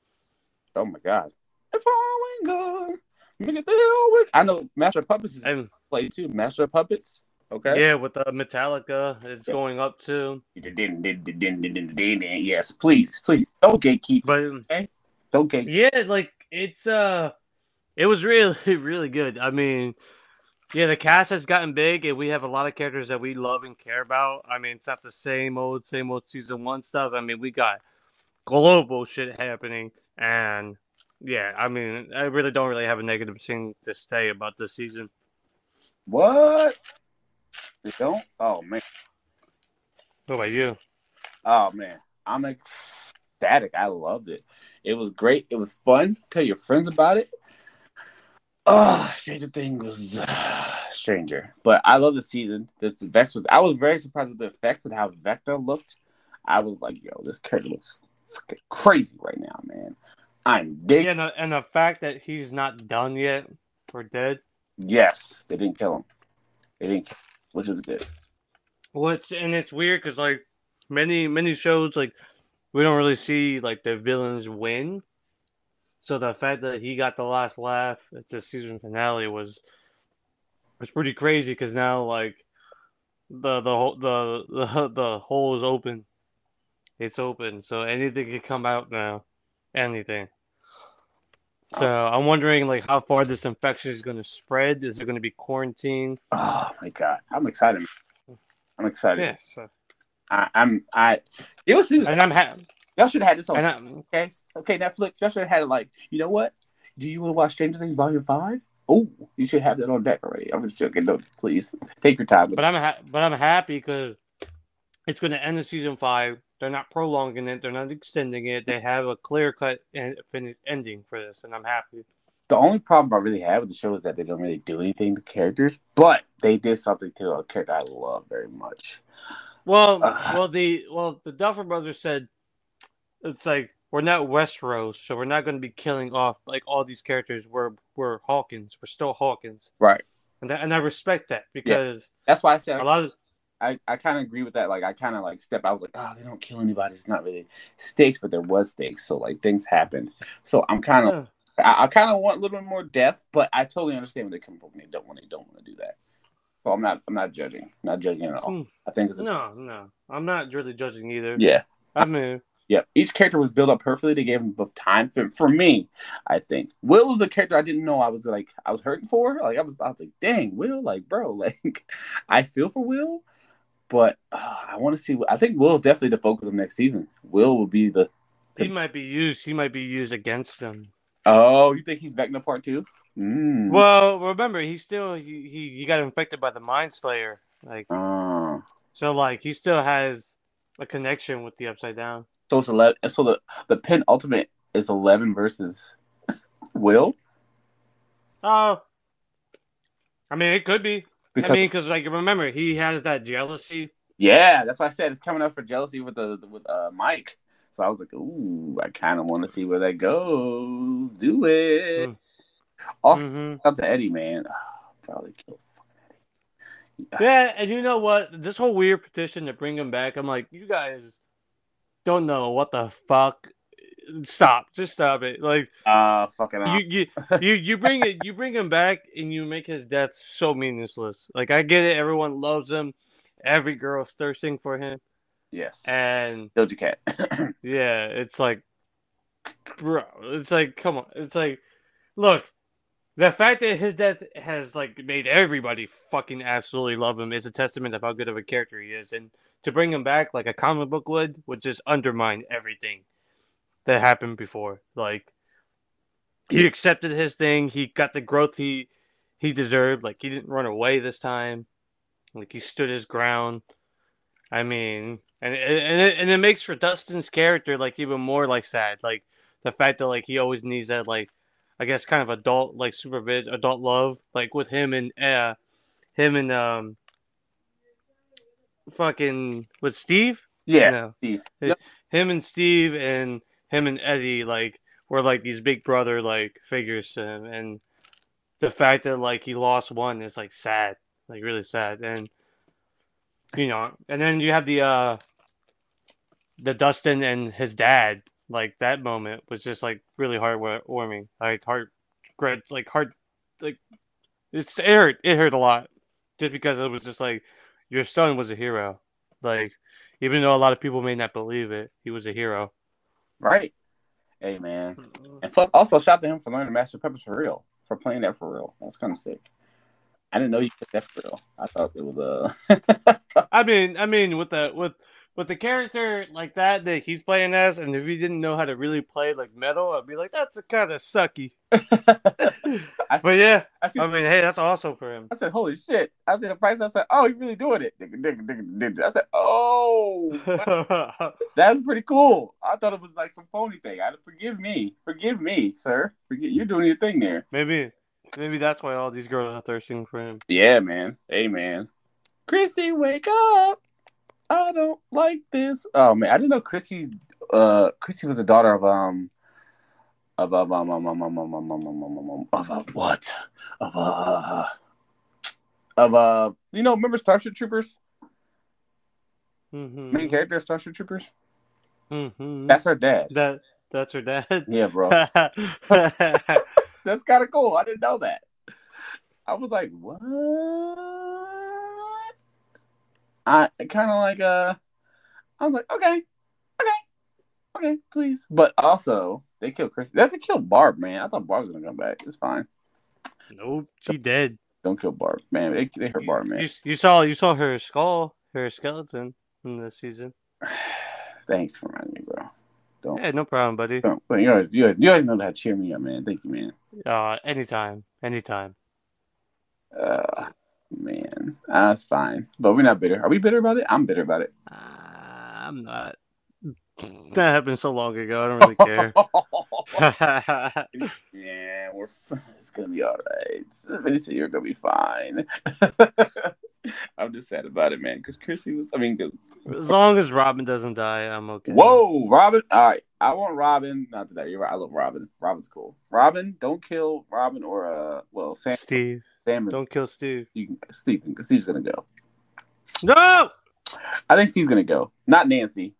Oh my god. If I went good, make it through it. I know Master Puppets is And played too. Master Puppets. Okay. yeah, with the Metallica, it's Yeah. going up too. Yes, please, please. Don't gatekeep. But Don't gatekeep. yeah, like it's uh, it was really really good. I mean, yeah, the cast has gotten big, and we have a lot of characters that we love and care about. I mean, it's not the same old same old season one stuff. I mean, we got global shit happening, and yeah, I mean, I really don't really have a negative thing to say about this season. What? They don't? Oh man. What about you? Oh man. I'm ecstatic. I loved it. It was great. It was fun. Tell your friends about it. Oh, Stranger Things was uh, Stranger, but I love the season. The Vex was. I was very surprised with the effects and how Vecna looked. I was like, "Yo, this character looks fucking crazy right now, man." I'm digging. Yeah, and the, and the fact that he's not done yet or dead, Yes, they didn't kill him. They didn't, kill him, which is good. which and it's weird because like many many shows like we don't really see like the villains win. So the fact that he got the last laugh at the season finale was was pretty crazy because now like the the whole the, the the hole is open. It's open, so anything can come out now. Anything. So I'm wondering like how far this infection is going to spread. Is it going to be quarantined? Oh my god, I'm excited. I'm excited. Yes. I, I'm. I. It was. And I'm happy. Y'all should have had this on Okay, okay, Netflix. Y'all should have had it like, you know what? Do you want to watch Stranger Things Volume Five? Oh, you should have that on deck already. I'm just joking. No, please take your time. But I'm ha- but I'm happy because it's going to end the season five. They're not prolonging it. They're not extending it. They have a clear cut and finished ending for this, and I'm happy. the only problem I really have with the show is that they don't really do anything to characters, but they did something to a character I love very much. Well, Ugh. well the well the Duffer Brothers said it's like we're not Westeros, so we're not going to be killing off like all these characters. We're we're Hawkins. We're still Hawkins, Right. and that, and I respect that because That's why I said a lot of I, I kind of agree with that. Like I kind of like step. I was like, oh, they don't kill anybody. It's not really stakes, but there was stakes. So like things happened. So I'm kind of I, I kind of want a little bit more death, but I totally understand where they come from they don't when they don't want to do that. So I'm not I'm not judging, not judging at all. Hmm. I think it's a, no no I'm not really judging either. yeah, I mean yeah. Each character was built up perfectly. They gave him both time for, for me. I think Will was a character I didn't know I was like I was hurting for. Like I was I was like, dang, Will, like bro, like I feel for Will, but uh, I want to see. I think Will's definitely the focus of next season. Will will be the he might be used. He might be used against them. oh, you think he's Vecna part two? Mm. Well, remember he still he, he he got infected by the Mind Flayer. Like Oh. so, like he still has a connection with the Upside Down. So it's eleven. So the the penultimate is eleven versus Will Oh, I mean it could be. Because I mean, because like remember he has that jealousy. yeah, that's why I said it's coming up for jealousy with the with uh Mike. So I was like, ooh, I kind of want to see where that goes. Do it. Mm. Also, hmm out to Eddie, man. Oh, probably killed fucking Eddie. Yeah, and you know what? This whole weird petition to bring him back, I'm like, you guys don't know what the fuck. Stop, just stop it. Like Uh, fucking. you, you, you, you bring it, you bring him back, and you make his death so meaningless. Like I get it, everyone loves him, every girl's thirsting for him, yes. and Doja Cat. yeah, it's like, bro, it's like, come on, it's like, look, the fact that his death has like made everybody fucking absolutely love him is a testament of how good of a character he is, and to bring him back like a comic book would would just undermine everything that happened before. Like, he accepted his thing, he got the growth he he deserved. Like, he didn't run away this time. Like, he stood his ground. I mean, and and it, and it makes for Dustin's character like even more like sad. Like the fact that like he always needs that like I guess kind of adult like supervision, adult love, like with him and uh him and um fucking with Steve. yeah. No. Steve. Him and Steve and him and Eddie like were like these big brother like figures to him, and the fact that like he lost one is like sad, like really sad, and you know, and then you have the uh the Dustin and his dad like that moment was just like really heartwarming. Like heart, like heart, like it's it hurt. It hurt a lot, just because it was just like your son was a hero. Like even though a lot of people may not believe it, he was a hero. Right. Hey man. And plus, also shout out to him for learning Master Puppets for real, for playing that for real. That's kind of sick. I didn't know you put that for real. I thought it was uh I mean, I mean, with the with with the character like that that he's playing as, and if he didn't know how to really play like metal, I'd be like, that's a kind of sucky. But yeah, I, see, I, mean, hey, that's awesome for him. I said, holy shit! I said the price. I said, oh, he really doing it. I said, oh, that's pretty cool. I thought it was like some phony thing. I forgive me, forgive me, sir. Forget you're doing your thing there. Maybe, maybe that's why all these girls are thirsting for him. Yeah, man. Hey, man. Chrissy, wake up. I don't like this. Oh man, I didn't know Chrissy. Uh, Chrissy was the daughter of um, of um, um, um, um, um, um, um, um, um, um, um of uh, what? Of uh, of uh, you know, remember Starship Troopers? Mm-hmm. Main character of Starship Troopers. Mm-hmm. That's her dad. That that's her dad. Yeah, bro. that's kind of cool. I didn't know that. I was like, what? I kind of like uh, I was like, okay, okay, okay, please. But also, they killed Chris. That's a kill Barb, man. I thought Barb was gonna come back. It's fine. Nope, she dead. Don't kill Barb, man. They, they hurt Barb, man. You, you saw you saw her skull, her skeleton in this season. Thanks for reminding me, bro. Don't. Yeah, no problem, buddy. Don't. You always, you always, you always know how to cheer me up, man. Thank you, man. Uh, anytime, anytime. Uh, Man, that's fine. But we're not bitter. Are we bitter about it? I'm bitter about it. Uh, I'm not. That happened so long ago. I don't really care. yeah, we're. It's gonna be all right. Vinny you're gonna be fine. I'm just sad about it, man. Because Chrissy was. I mean, as long as Robin doesn't die, I'm okay. Whoa, Robin! All right, I want Robin. Not to die. You're right. I love Robin. Robin's cool. Robin, don't kill Robin or uh, well, Sam. Steve. Don't kill Steve. You can, Steve. Steve's gonna go. No. I think Steve's gonna go. Not Nancy.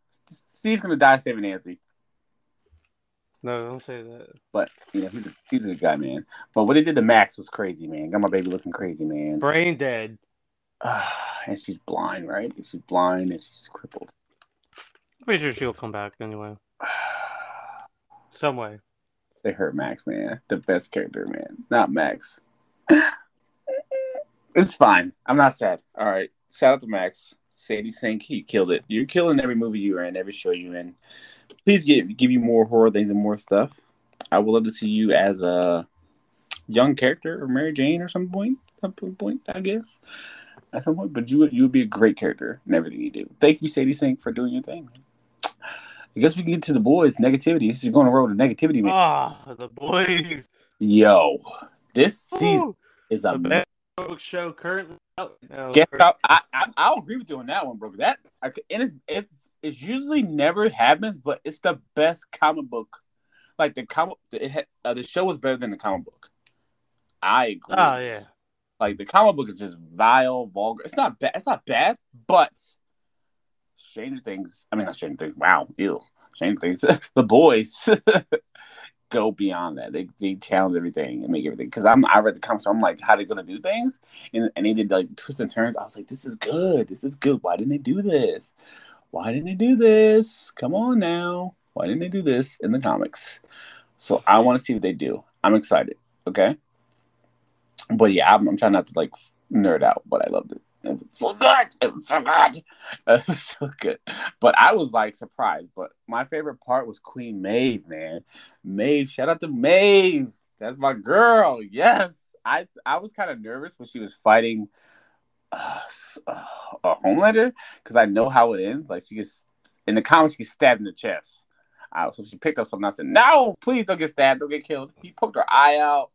Steve's gonna die saving Nancy. No, don't say that. But you know he's a, he's a good guy, man. But what they did to Max was crazy, man. Got my baby looking crazy, man. Brain dead. and she's blind, right? She's blind and she's crippled. I'm pretty sure she'll come back anyway. Some way. They hurt Max, man. The best character, man. Not Max. It's fine. I'm not sad. All right. Shout out to Max. Sadie Sink, he killed it. You're killing every movie you're in, every show you're in. Please give give you more horror things and more stuff. I would love to see you as a young character or Mary Jane or some point. Some point, I guess. At some point, but you would you would be a great character in everything you do. Thank you, Sadie Sink, for doing your thing. I guess we can get to the boys. Negativity. This is going to roll to negativity, man. Ah, the boys. Yo, this season is a best show currently out. No, Get out. I, I I'll agree with you on that one, bro. That I, and it's it, it usually never happens, but it's the best comic book. Like the comic, it, uh, the show was better than the comic book. I agree. Oh yeah. Like the comic book is just vile, vulgar. It's not bad. It's not bad, but Stranger Things. I mean, not Stranger Things. Wow, ew. Stranger Things. the boys go beyond that. They they challenge everything and make everything. Because I'm I read the comics, so I'm like, how they gonna do things? And and they did like twists and turns. I was like, this is good. This is good. Why didn't they do this? Why didn't they do this? Come on now. Why didn't they do this in the comics? So I want to see what they do. I'm excited. Okay. But yeah, I'm, I'm trying not to like nerd out, but I loved it. It was so good. It was so good. It was so good. But I was like surprised. But my favorite part was Queen Maeve, man. Maeve, shout out to Maeve. That's my girl. Yes. I I was kind of nervous when she was fighting uh, uh, a Homelander because I know how it ends. Like she gets in the comics, she gets stabbed in the chest. Uh, so she picked up something. I said, "No, please don't get stabbed. Don't get killed." He poked her eye out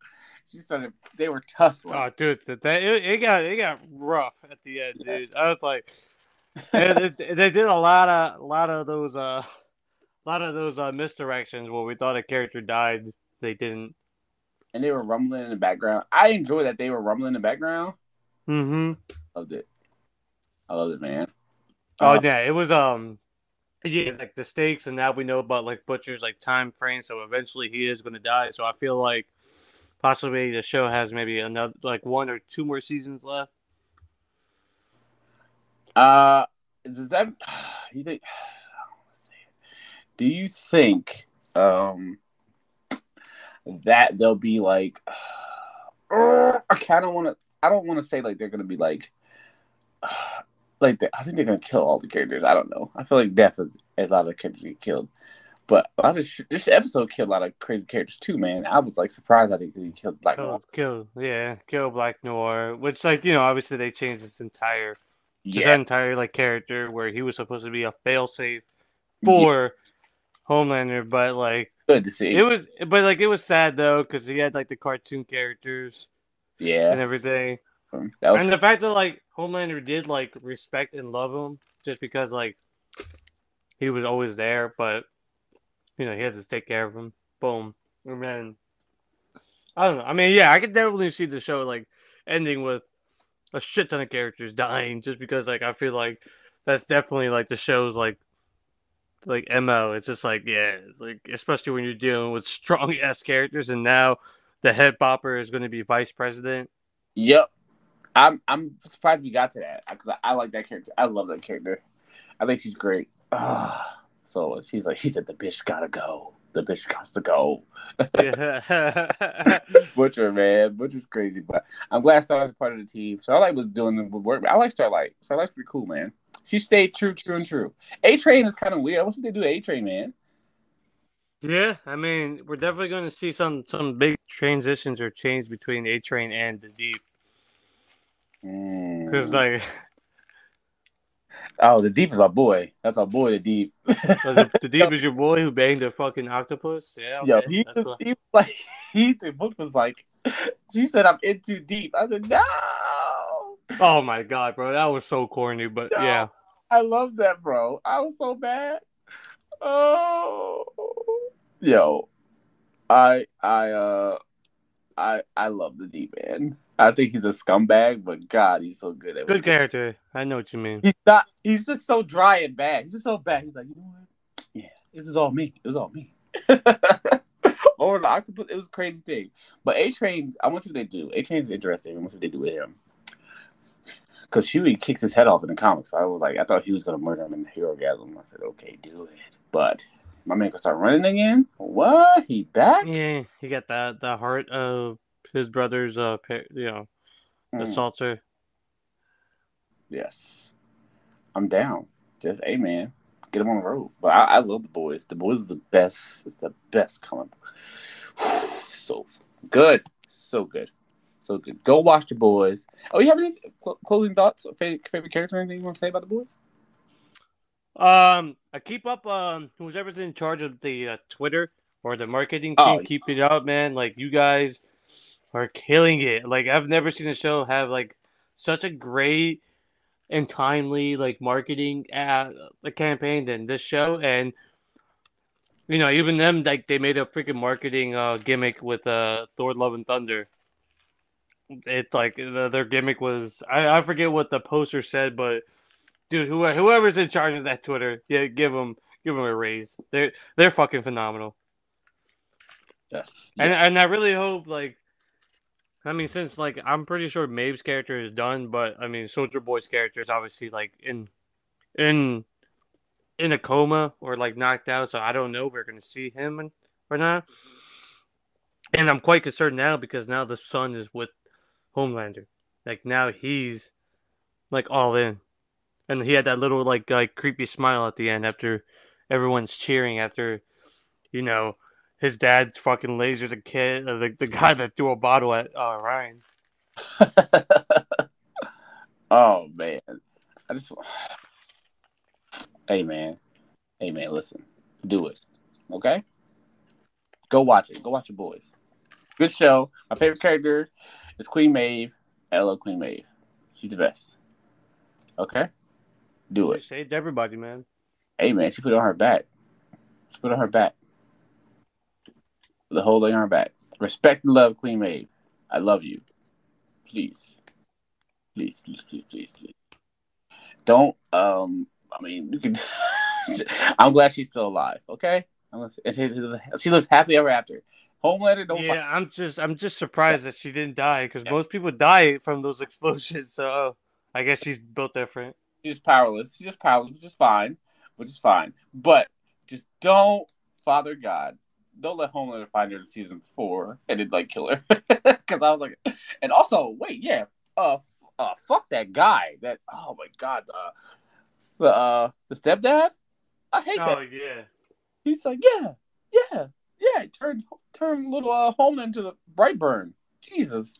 she started. They were tussling. Oh, dude, that, that it, it, got it got rough at the end, yes. dude. I was like, they, they did a lot of a lot of those uh, a lot of those uh, misdirections where we thought a character died, they didn't. And they were rumbling in the background. I enjoy that they were rumbling in the background. Mm-hmm. Loved it. I loved it, man. Oh uh, yeah, it was um, Yeah, like the stakes, and now we know about like Butcher's like time frame. So eventually he is going to die. So I feel like possibly the show has maybe another like one or two more seasons left. Uh, does that you think? Do you think um that they'll be like? Uh, I kind of want to. I don't want to say like they're gonna be like. Uh, like I think they're gonna kill all the characters. I don't know. I feel like death is a lot of characters get killed, but a lot of sh- this episode killed a lot of crazy characters too. Man, I was like surprised I he killed Black Kill, Noir. kill, yeah, kill Black Noir. Which, like, you know, obviously they changed this entire, this Yeah, entire like character where he was supposed to be a failsafe for Homelander, but like good to see. it was, but like it was sad though because he had like the cartoon characters yeah, and everything. Um, that was and the fact that like Homelander did like respect and love him just because like he was always there, but you know he had to take care of him. Boom, and then I don't know. I mean, yeah, I could definitely see the show like ending with a shit ton of characters dying, just because like I feel like that's definitely like the show's like like mo. It's just like yeah, like especially when you're dealing with strong ass characters, and now the head bopper is going to be vice president. Yep. I'm I'm surprised we got to that because I, I like that character. I love that character. I think she's great. Ah, so she's like, he said the bitch gotta go. The bitch got to go. Butcher, man, Butcher's crazy, but I'm glad Starlight's a part of the team. Starlight was doing the work. I like Starlight. Starlight's pretty cool, man. She stayed true, true, and true. A Train is kind of weird. What's what they do to A Train, man? yeah, I mean, we're definitely going to see some some big transitions or change between A Train and the Deep Mm. because like oh, the Deep is my boy. That's our boy, the Deep. the, the Deep is your boy who banged a fucking octopus. Yeah, Yo, okay, he that's was, cool. he was like he the book was like she said I'm in too deep. I said no. Oh my god, bro, that was so corny, but No. yeah. I love that, bro. I was so bad. Oh, yo, I I uh I I love the deep man. I think he's a scumbag, but God, he's so good at it. Good character. I know what you mean. He's not. He's just so dry and bad. He's just so bad. He's like, you know what? Yeah, it was all me. It was all me. Over the octopus, it was a crazy thing. But A Train, I want to see what they do. A Train's interesting. I want to see what they do with him. Because Huey kicks his head off in the comics. So I was like, I thought he was gonna murder him in the Herogasm. I said, okay, do it. But my man gonna start running again. What? He back? Yeah, he got the the heart of his brother's uh, you know, Mm, assaulter. yes, I'm down. Just, hey man, get him on the road. But I, I love the boys. The boys is the best. It's the best comic. so good, so good, so good. Go watch the boys. Oh, you have any cl- closing thoughts? Favorite, favorite character? Anything you want to say about the boys? Um, I keep up. Um, whoever's in charge of the uh, Twitter or the marketing team, Oh. keep it up, man. Like you guys are killing it. Like I've never seen a show have like such a great and timely like marketing uh, campaign than this show. And you know, even them like they made a freaking marketing uh gimmick with uh Thor: Love and Thunder. It's like the, their gimmick was I, I forget what the poster said, but dude, whoever, whoever's in charge of that Twitter, yeah, give them give them a raise. They're they're fucking phenomenal, Yes. and yes. and I really hope like, I mean, since like I'm pretty sure Maeve's character is done, but I mean Soldier Boy's character is obviously like in in in a coma or like knocked out, so I don't know if we're gonna see him or not. And I'm quite concerned now because now the son is with Homelander. Like now he's like all in. And he had that little like like creepy smile at the end after everyone's cheering after you know his dad fucking lasered the kid uh, the, the guy that threw a bottle at uh, Ryan. oh man, I just. Hey man, hey man, listen, do it, okay? Go watch it. Go watch your boys. Good show. My favorite character is Queen Maeve. I love Queen Maeve. She's the best. Okay, do She it. saved everybody, man. Hey man, she put it on her back. She put it on her back. The whole thing on her back. Respect and love Queen Maeve. I love you. Please. Please, please, please, please, please. Don't um I mean you can I'm glad she's still alive. Okay, she lives happy ever after. Homelander don't. Yeah, I'm just I'm just surprised yeah. that she didn't die because yeah. most people die from those explosions. So I guess she's built different. She's powerless. She's just powerless, which is fine, which is fine. But just don't, Father God, don't let Homelander find her in season four and then like kill her. Because I was like, and also wait, yeah, uh, uh, fuck that guy. That oh my god, uh, the uh, the stepdad. I hate oh, that. Oh yeah. He's like, yeah, yeah, yeah. Turn turn little uh, Homeland into the Brightburn. Jesus.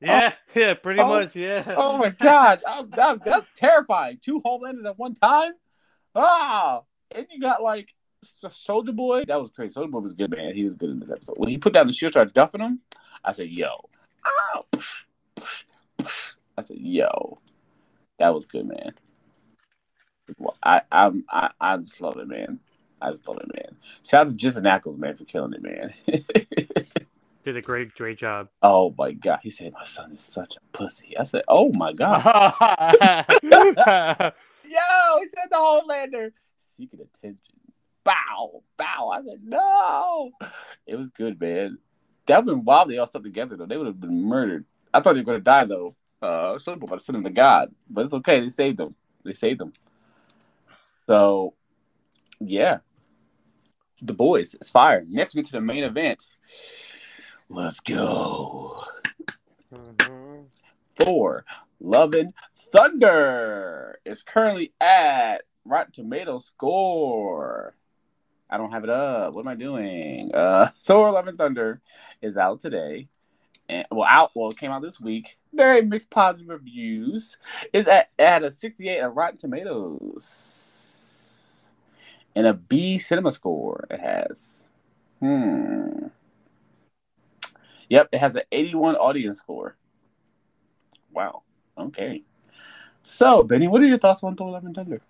Yeah, oh, yeah, pretty oh, much, yeah. Oh my god, oh, that, that's terrifying. Two Homelanders at one time. Ah, and you got like Soldier Boy. That was crazy. Soldier Boy was good, man. He was good in this episode. When he put down the shield, started duffing him. I said, "Yo, oh. I said, "Yo, that was good, man." I I'm, I I just love it, man. I just love it, man. Shout out to Jensen Ackles, man, for killing it, man. Did a great, great job. Oh my god, he said my son is such a pussy. I said, oh my god. Yo, he said the Homelander seeking attention. Bow, bow. I said, no. It was good, man. That would have been wild. They all stuck together though. They would have been murdered. I thought they were gonna die though. Uh, some people send them to God, but it's okay. They saved them. They saved them. So, yeah, the boys. It's fire. Next, we get to the main event. Let's go. Mm-hmm. Thor, Love Thunder is currently at Rotten Tomato score. I don't have it up. What am I doing? Uh, Thor: Love and Thunder is out today, and well, out. Well, it came out this week. Very mixed positive reviews. Is at at a 68 on Rotten Tomatoes, and a B Cinema score. It has. Hmm. Yep, it has an 81 audience score. Wow. Okay. So, Benny, what are your thoughts on Thor: Love and Thunder?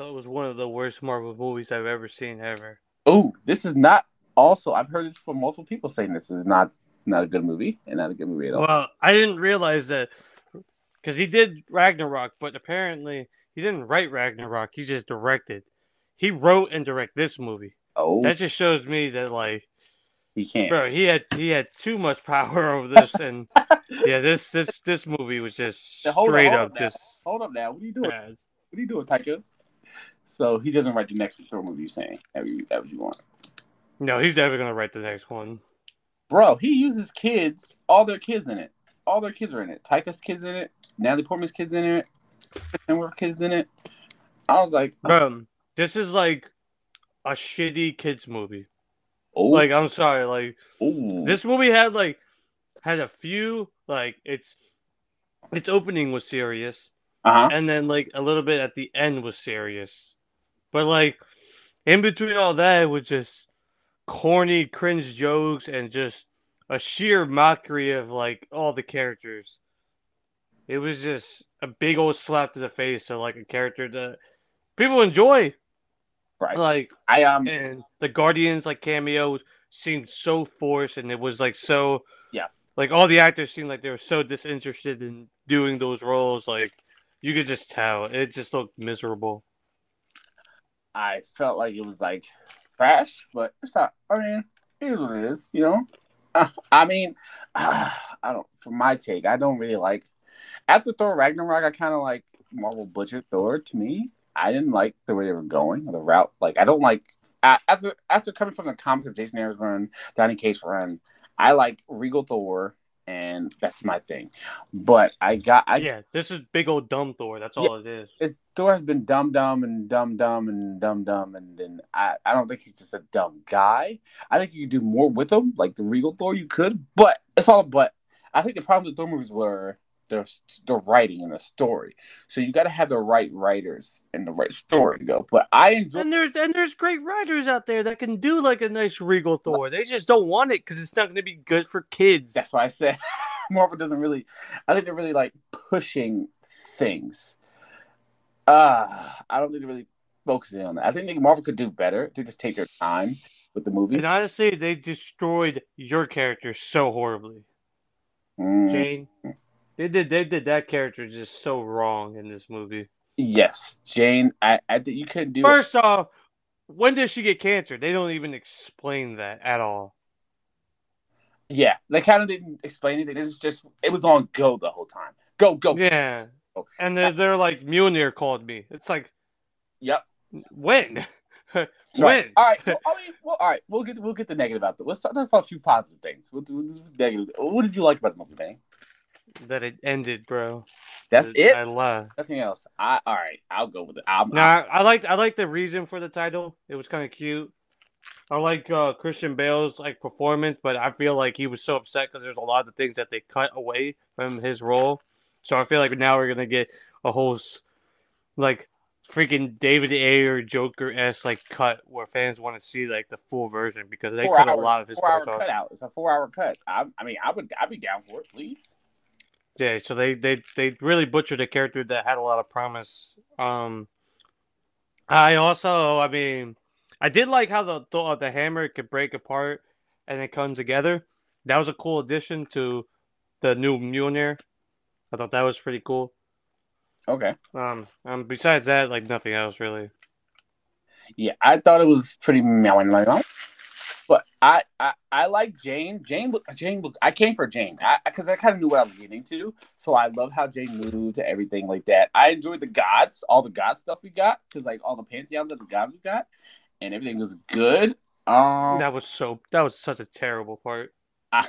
That was one of the worst Marvel movies I've ever seen ever. Oh, this is not. Also, I've heard this from multiple people saying this is not not a good movie and not a good movie at all. Well, I didn't realize that because he did Ragnarok, but apparently he didn't write Ragnarok. He just directed. He wrote and directed this movie. Oh, that just shows me that like he can't. Bro, he had he had too much power over this, and yeah, this this this movie was just straight hold up, hold just. Hold up now, what are you doing? Bad. What are you doing, Taika? So he doesn't write the next Thor movie. You saying that you that what you want? No, he's definitely gonna write the next one. Bro, he uses kids, all their kids in it. All their kids are in it. Taika's kids in it. Natalie Portman's kids in it. And we're kids in it. I was like, bro, this is like a shitty kids movie. Oh. Like I'm sorry, like Ooh. this movie had like had a few like its its opening was serious, uh-huh. and then like a little bit at the end was serious, but like in between all that, it was just corny, cringe jokes and just a sheer mockery of like all the characters. It was just a big old slap to the face of like a character that people enjoy. Right. Like I um and the Guardians like cameo seemed so forced and it was like so yeah. Like all the actors seemed like they were so disinterested in doing those roles. Like you could just tell. It just looked miserable. I felt like it was like trash, but it's not I mean, it is what it is, you know? Uh, I mean, uh, I don't for my take, I don't really like after Thor Ragnarok, I kinda like Marvel butchered Thor to me. I didn't like the way they were going or the route. Like I don't like after after coming from the comics of Jason Aaron's run, Donny Cates run. I like Regal Thor, and that's my thing. But I got I yeah, this is big old dumb Thor. That's all yeah, it is. It's, Thor has been dumb, dumb, and dumb, dumb, and dumb, dumb, and then I I don't think he's just a dumb guy. I think you could do more with him, like the Regal Thor. You could, but it's all but. I think the problem with Thor movies were the the writing and the story. So you got to have the right writers and the right story to go. But I enjoy. And there's and there's great writers out there that can do like a nice regal Thor. They just don't want it because it's not going to be good for kids. That's why I said Marvel doesn't really. I think they're really like pushing things. Uh I don't think they're really focusing on that. I think Marvel could do better to just take their time with the movie. And honestly, they destroyed your character so horribly. Mm. Jane, they did they did that character just so wrong in this movie. Yes, Jane. I, I think you couldn't do First it. off, when does she get cancer? They don't even explain that at all. Yeah, they kind of didn't explain anything. It was just it was on go the whole time. Go go. Yeah, go. and they're, they're like Mjolnir called me. It's like, yep. When? when? Right. All right. Well, I mean, well, all right. We'll get we'll get the negative out there. Let's talk, talk about a few positive things. We'll do, negative. What did you like about the movie, man? That it ended, bro. That's it. I love nothing else. I all right. I'll go with it. i nah, I like I like the reason for the title. It was kind of cute. I like uh, Christian Bale's like performance, but I feel like he was so upset because there's a lot of things that they cut away from his role. So I feel like now we're gonna get a whole like freaking David Ayer Joker s like cut where fans want to see like the full version because they four cut hour, a lot of his four hour cut out. It's a four hour cut. I, I mean, I would I'd be down for it, please. Yeah, so they they they really butchered a character that had a lot of promise. Um, I also, I mean, I did like how the the, the hammer could break apart and it come together. That was a cool addition to the new Mjolnir. I thought that was pretty cool. Okay. Um. Um. Besides that, like nothing else really. Yeah, I thought it was pretty mellow. I, I, I like Jane. Jane look. Jane look. I came for Jane because I, I kind of knew what I was getting to. So I love how Jane moved to everything like that. I enjoyed the gods, all the god stuff we got, because like all the pantheons of the gods we got, and everything was good. Um, that was so. That was such a terrible part. I,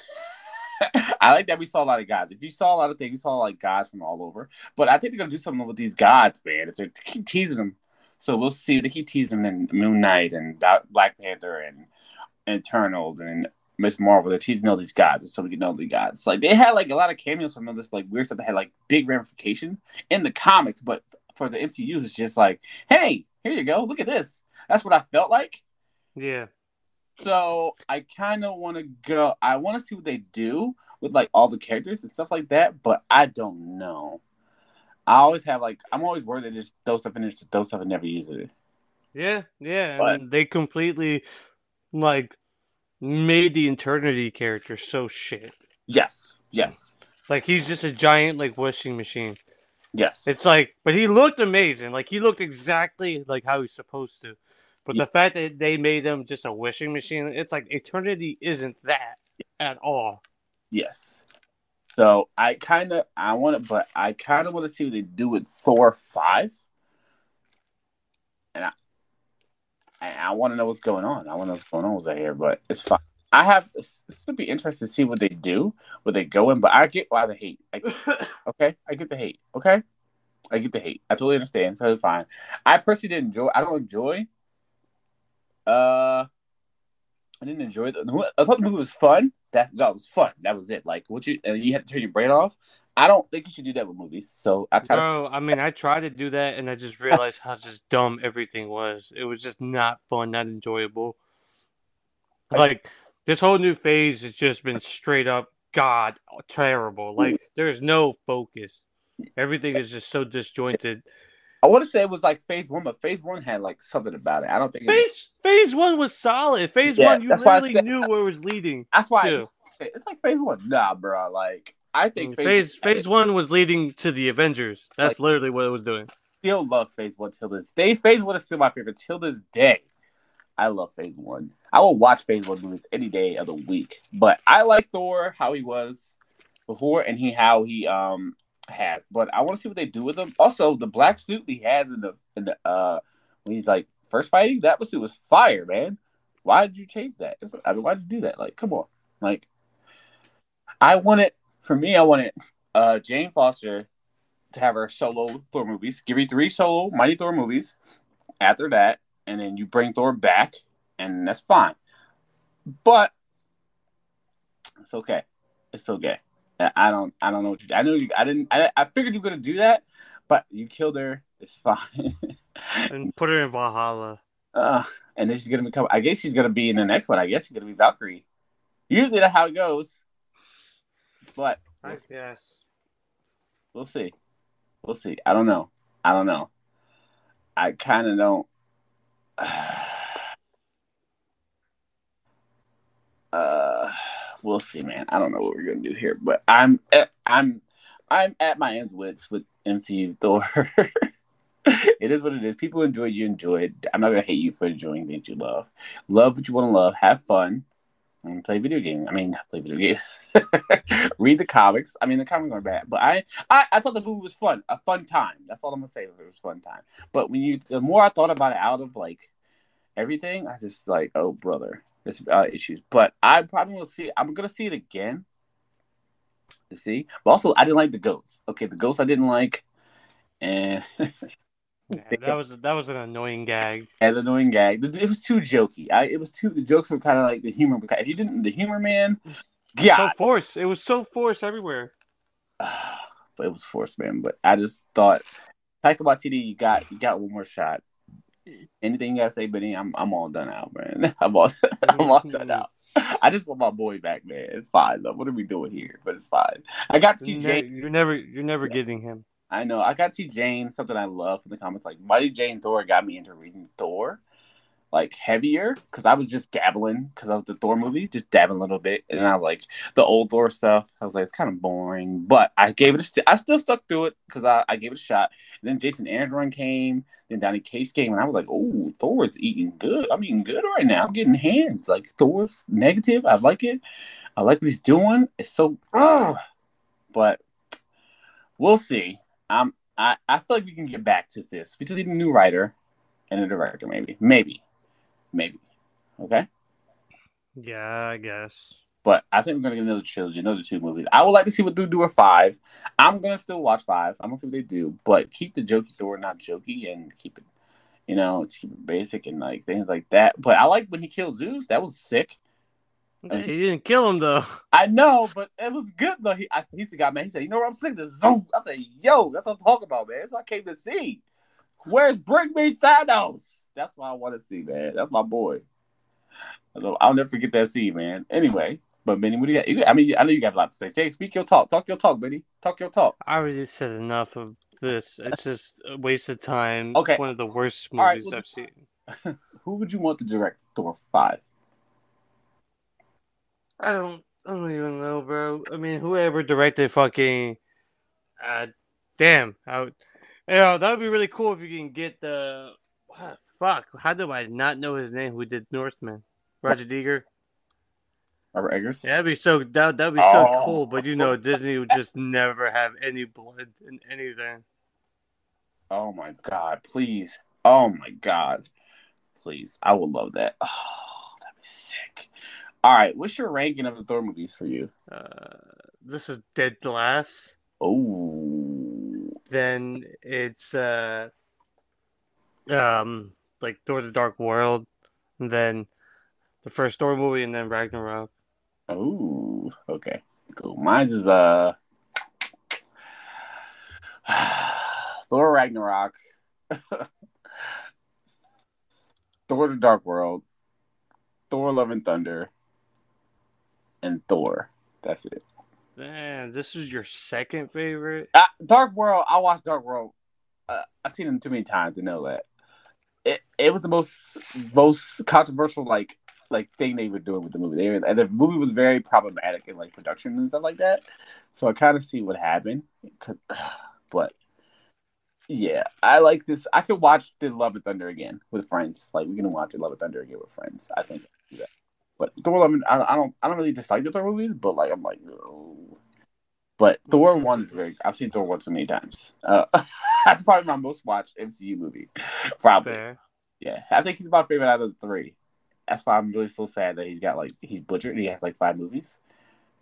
I like that we saw a lot of gods. If you saw a lot of things, you saw like gods from all over. But I think they're gonna do something with these gods, man. If they keep teasing them, so we'll see. They keep teasing them in Moon Knight and Black Panther and Eternals and Ms. Marvel. They're teasing all these gods, so we can know the gods. Like they had like a lot of cameos from all this like weird stuff that had like big ramifications in the comics, but for the MCU, it's just like, hey, here you go, look at this. That's what I felt like. Yeah. So I kind of want to go. I want to see what they do with like all the characters and stuff like that, but I don't know. I always have like I'm always worried they just throw stuff in there, throw stuff and never use it. Yeah, yeah. But, they completely like made the eternity character so shit. Yes, yes. Like he's just a giant like wishing machine. Yes. It's like, but he looked amazing. Like he looked exactly like how he's supposed to. But yeah. the fact that they made him just a wishing machine, it's like eternity isn't that at all. Yes. So I kind of I want to, but I kind of want to see what they do with Thor five, and I I, I want to know what's going on. I want to know what's going on with that here, but it's fine. I have this would be interesting to see what they do, where they go in, but I get why the hate. I, okay, I get the hate. Okay, I get the hate. I totally understand. So it's fine. I personally didn't enjoy. I don't enjoy uh, I didn't enjoy the. I thought the movie was fun. That that was fun. That was it. Like what you and you had to turn your brain off. I don't think you should do that with movies. So I Bro, I mean, I tried to do that, and I just realized how just dumb everything was. It was just not fun, not enjoyable. Like this whole new phase has just been straight up god terrible. Like there's no focus. Everything is just so disjointed. I want to say it was like phase one, but phase one had like something about it. I don't think phase was... phase one was solid. Phase yeah, one, you said, knew where it was leading. That's why. I, it's like phase one. Nah, bro. Like I think phase phase, phase one was leading to the Avengers. That's like, literally what it was doing. Still love phase one till this day. Phase one is still my favorite till this day. I love phase one. I will watch phase one movies any day of the week. But I like Thor how he was before and he how he um has, but I want to see what they do with him. Also, the black suit he has in the in the uh when he's like first fighting, that suit was fire, man. Why did you change that? I mean, why did you do that? Like, come on, like I want it for me. I wanted. Uh, Jane Foster to have her solo Thor movies. Give me three solo Mighty Thor movies. After that, and then you bring Thor back, and that's fine. But it's okay. It's okay. I don't I don't know what you I know you I didn't I, I figured you were gonna do that, but you killed her. It's fine. and put her in Valhalla. Uh, and then she's gonna become I guess she's gonna be in the next one. I guess she's gonna be Valkyrie. Usually that's how it goes. But I guess. We'll see. We'll see. I don't know. I don't know. I kinda don't uh we'll see, man. I don't know what we're gonna do here, but I'm at, I'm I'm at my ends wits with MCU Thor. it is what it is. People enjoy you enjoy it. I'm not gonna hate you for enjoying things you love. Love what you want to love. Have fun. And play video games. I mean, play video games. Read the comics. I mean, the comics aren't bad, but I, I, I thought the movie was fun. A fun time. That's all I'm gonna say. It was fun time. But when you, the more I thought about it, out of like everything, I just like, oh brother, there's uh, issues. But I probably will see. I'm gonna see it again to see. But also, I didn't like the ghosts. Okay, the ghosts I didn't like, and Yeah, that was that was an annoying gag. the annoying gag. It was too jokey. I, it was too. The jokes were kind of like the humor. If you didn't, the humor man, So yeah, forced. It was so forced everywhere. but it was forced, man. But I just thought, Taika Waititi, you got you got one more shot. Anything you gotta say, Benny? I'm I'm all done out, man. I'm all I'm all done out. I just want my boy back, man. It's fine though. What are we doing here? But it's fine. I got to You're, you're never you're never Yeah. getting him. I know. I got to see Jane, something I love from the comics. Like Mighty Jane Thor got me into reading Thor, like heavier, because I was just dabbling because I was the Thor movie, just dabbling a little bit, and I was like the old Thor stuff. I was like, it's kind of boring, but I gave it. A st- I still stuck through it because I, I gave it a shot. And then Jason Aaron came, then Donny Cates came, and I was like, oh, Thor's eating good. I'm eating good right now. I'm getting hands. Like Thor's negative. I like it. I like what he's doing. It's so, Ugh. but we'll see. I'm I, I feel like we can get back to this. We just need a new writer and a director, maybe. Maybe. Maybe. Okay? Yeah, I guess. But I think we're gonna get another trilogy, another two movies. I would like to see what they do with five. I'm gonna still watch five. I'm gonna see what they do, but keep the jokey Thor not jokey and keep it, you know, it's keep it basic and like things like that. But I like when he killed Zeus. That was sick. He didn't kill him though. I know, but it was good though. He I, he's the guy, man. He said, "You know what? I'm sick of this Zoom." I said, "Yo, that's what I'm talking about, man. That's what I came to see. Where's Bring Me Thanos? That's what I want to see, man. That's my boy. I'll never forget that scene, man. Anyway, but Benny, what do you got? I mean, I know you got a lot to say. Say, speak your talk. Talk your talk, Benny. Talk your talk. I already said enough of this. It's just a waste of time. Okay. One of the worst All right, movies well- I've seen. Who would you want to direct Thor five? I don't I don't even know, bro. I mean whoever directed fucking uh damn. I would, you know, that would be really cool if you can get the what, fuck. How do I not know his name who did Northman? Roger Deeger. Robert Eggers. Yeah, that'd be so that that'd be so Oh. cool. But you know, Disney would just never have any blood in anything. Oh my god, please. Oh my god. Please. I would love that. Oh, that'd be sick. All right, what's your ranking of the Thor movies for you? Uh, this is Dead Glass. Oh. Then it's uh, um, like Thor: The Dark World, and then the first Thor movie, and then Ragnarok. Oh. Okay. Cool. Mine's is uh Thor Ragnarok. Thor the Dark World. Thor Love and Thunder. And Thor. That's it. Man, this is your second favorite. Uh, Dark World. I watched Dark World. Uh, I've seen them too many times to know that it it was the most most controversial like like thing they were doing with the movie. They were, and the movie was very problematic in like production and stuff like that. So I kind of see what happened. Cause, but yeah, I like this. I could watch the Love and Thunder again with friends. Like we can watch the Love and Thunder again with friends. I think I can do that. But Thor Love, and- I, I don't I don't really dislike the Thor movies, but like I'm like. "Ugh." But Thor one is very. I've seen Thor one so many times. Uh, that's probably my most watched MCU movie. Probably. Fair. Yeah, I think he's my favorite out of the three. That's why I'm really so sad that he's got like he's butchered. and He has like five movies.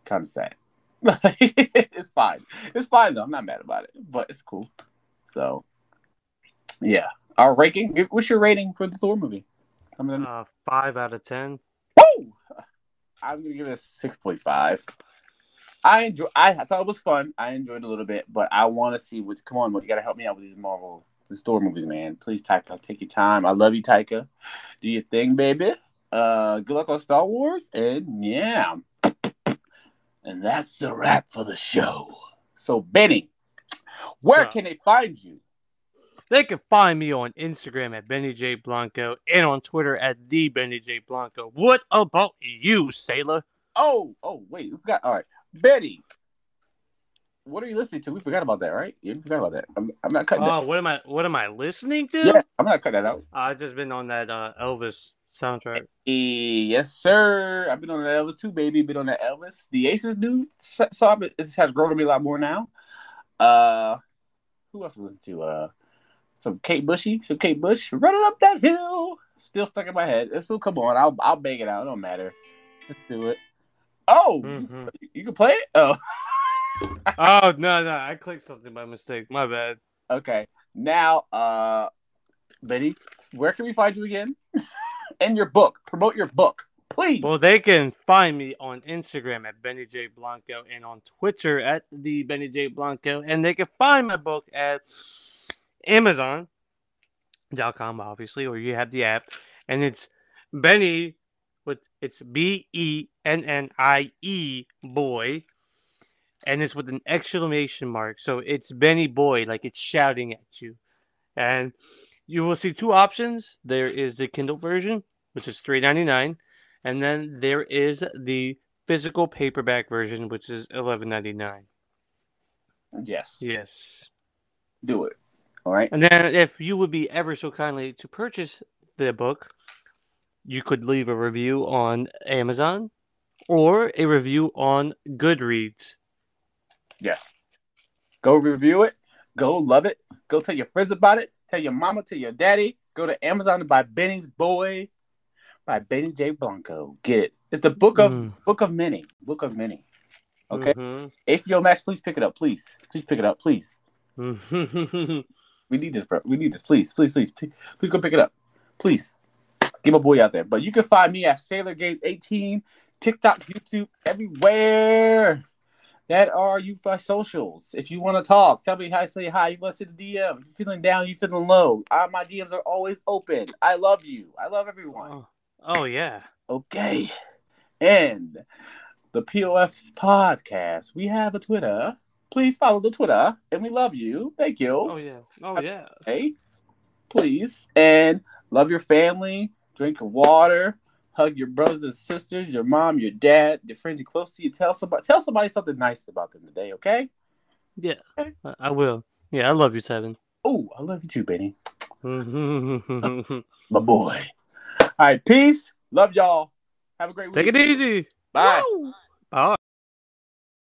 Kind of sad. it's fine. It's fine though. I'm not mad about it, but it's cool. So, yeah. Our ranking. What's your rating for the Thor movie? Coming in. Uh, five out of ten. I'm gonna give it a six point five. I enjoy. I, I thought it was fun. I enjoyed it a little bit, but I want to see what's. Come on, you gotta help me out with these Marvel, the Thor movies, man. Please, Taika, take your time. I love you, Taika. Do your thing, baby. Uh, good luck on Star Wars, and yeah. And that's the wrap for the show. So, Benny, where can they find you? They can find me on Instagram at Benny J Blanco and on Twitter at the Benny J Blanco. What about you, sailor? Oh, oh, wait, we forgot. All right, Betty. what are you listening to? We forgot about that, right? You forgot about that. I'm, I'm not cutting Oh, that. what am I? What am I listening to? Yeah, I'm not cutting that out. I've just been on that uh, Elvis soundtrack. Hey, yes, sir. I've been on that Elvis too, baby. Been on that Elvis. The Aces dude, so so it has grown to me a lot more now. Uh, who else listen to? Uh, some Kate Bushy, some Kate Bush, running up that hill. Still stuck in my head. It still come on. I'll I'll bang it out. It don't matter. Let's do it. Oh, Mhm. you, you can play it. Oh, oh no, no, I clicked something by mistake. My bad. okay. Now, uh, Betty, where can we find you again? and your book. Promote your book, please. Well, they can find me on Instagram at Benny J Blanco and on Twitter at the Benny J Blanco, and they can find my book at Amazon.com, obviously, or you have the app, and it's Benny with it's B E N N I E boy, and it's with an exclamation mark, so it's Benny Boy, like it's shouting at you, and you will see two options. There is the Kindle version, which is three ninety nine. And then there is the physical paperback version, which is eleven ninety nine. yes, Yes. do it. All right. And then if you would be ever so kindly to purchase the book, you could leave a review on Amazon or a review on Goodreads. Yes. Go review it. Go love it. Go tell your friends about it. Tell your mama, tell your daddy. Go to Amazon and buy Benny's Boy by Benny J. Blanco. Get it. It's the book of Mm. book of many. Book of many. Okay. Mhm. HBO Max, please pick it up. Please. Please pick it up. Please. We need this, bro. We need this. Please, please, please, please, please go pick it up. Please. Get my boy out there. But you can find me at Sailor Gainz 18, TikTok, YouTube, everywhere. That are you for socials. If you want to talk, tell me how to say hi. You want to send a DM. If you're feeling down, you feeling low. Uh, my DMs are always open. I love you. I love everyone. oh. oh yeah. Okay. And the POF podcast. We have a Twitter. Please follow the Twitter. And we love you. Thank you. Oh yeah. Oh yeah. Hey, Please. And love your family. Drink your water. Hug your brothers and sisters, your mom, your dad, your friends you close to you. Tell somebody tell somebody something nice about them today, okay? Yeah. Okay. I- I will. Yeah, I love you, Tevin. Oh, I love you too, Benny. Mm-hmm. My boy. All right, peace. Love y'all. Have a great week. Take it easy. Bye. Bye.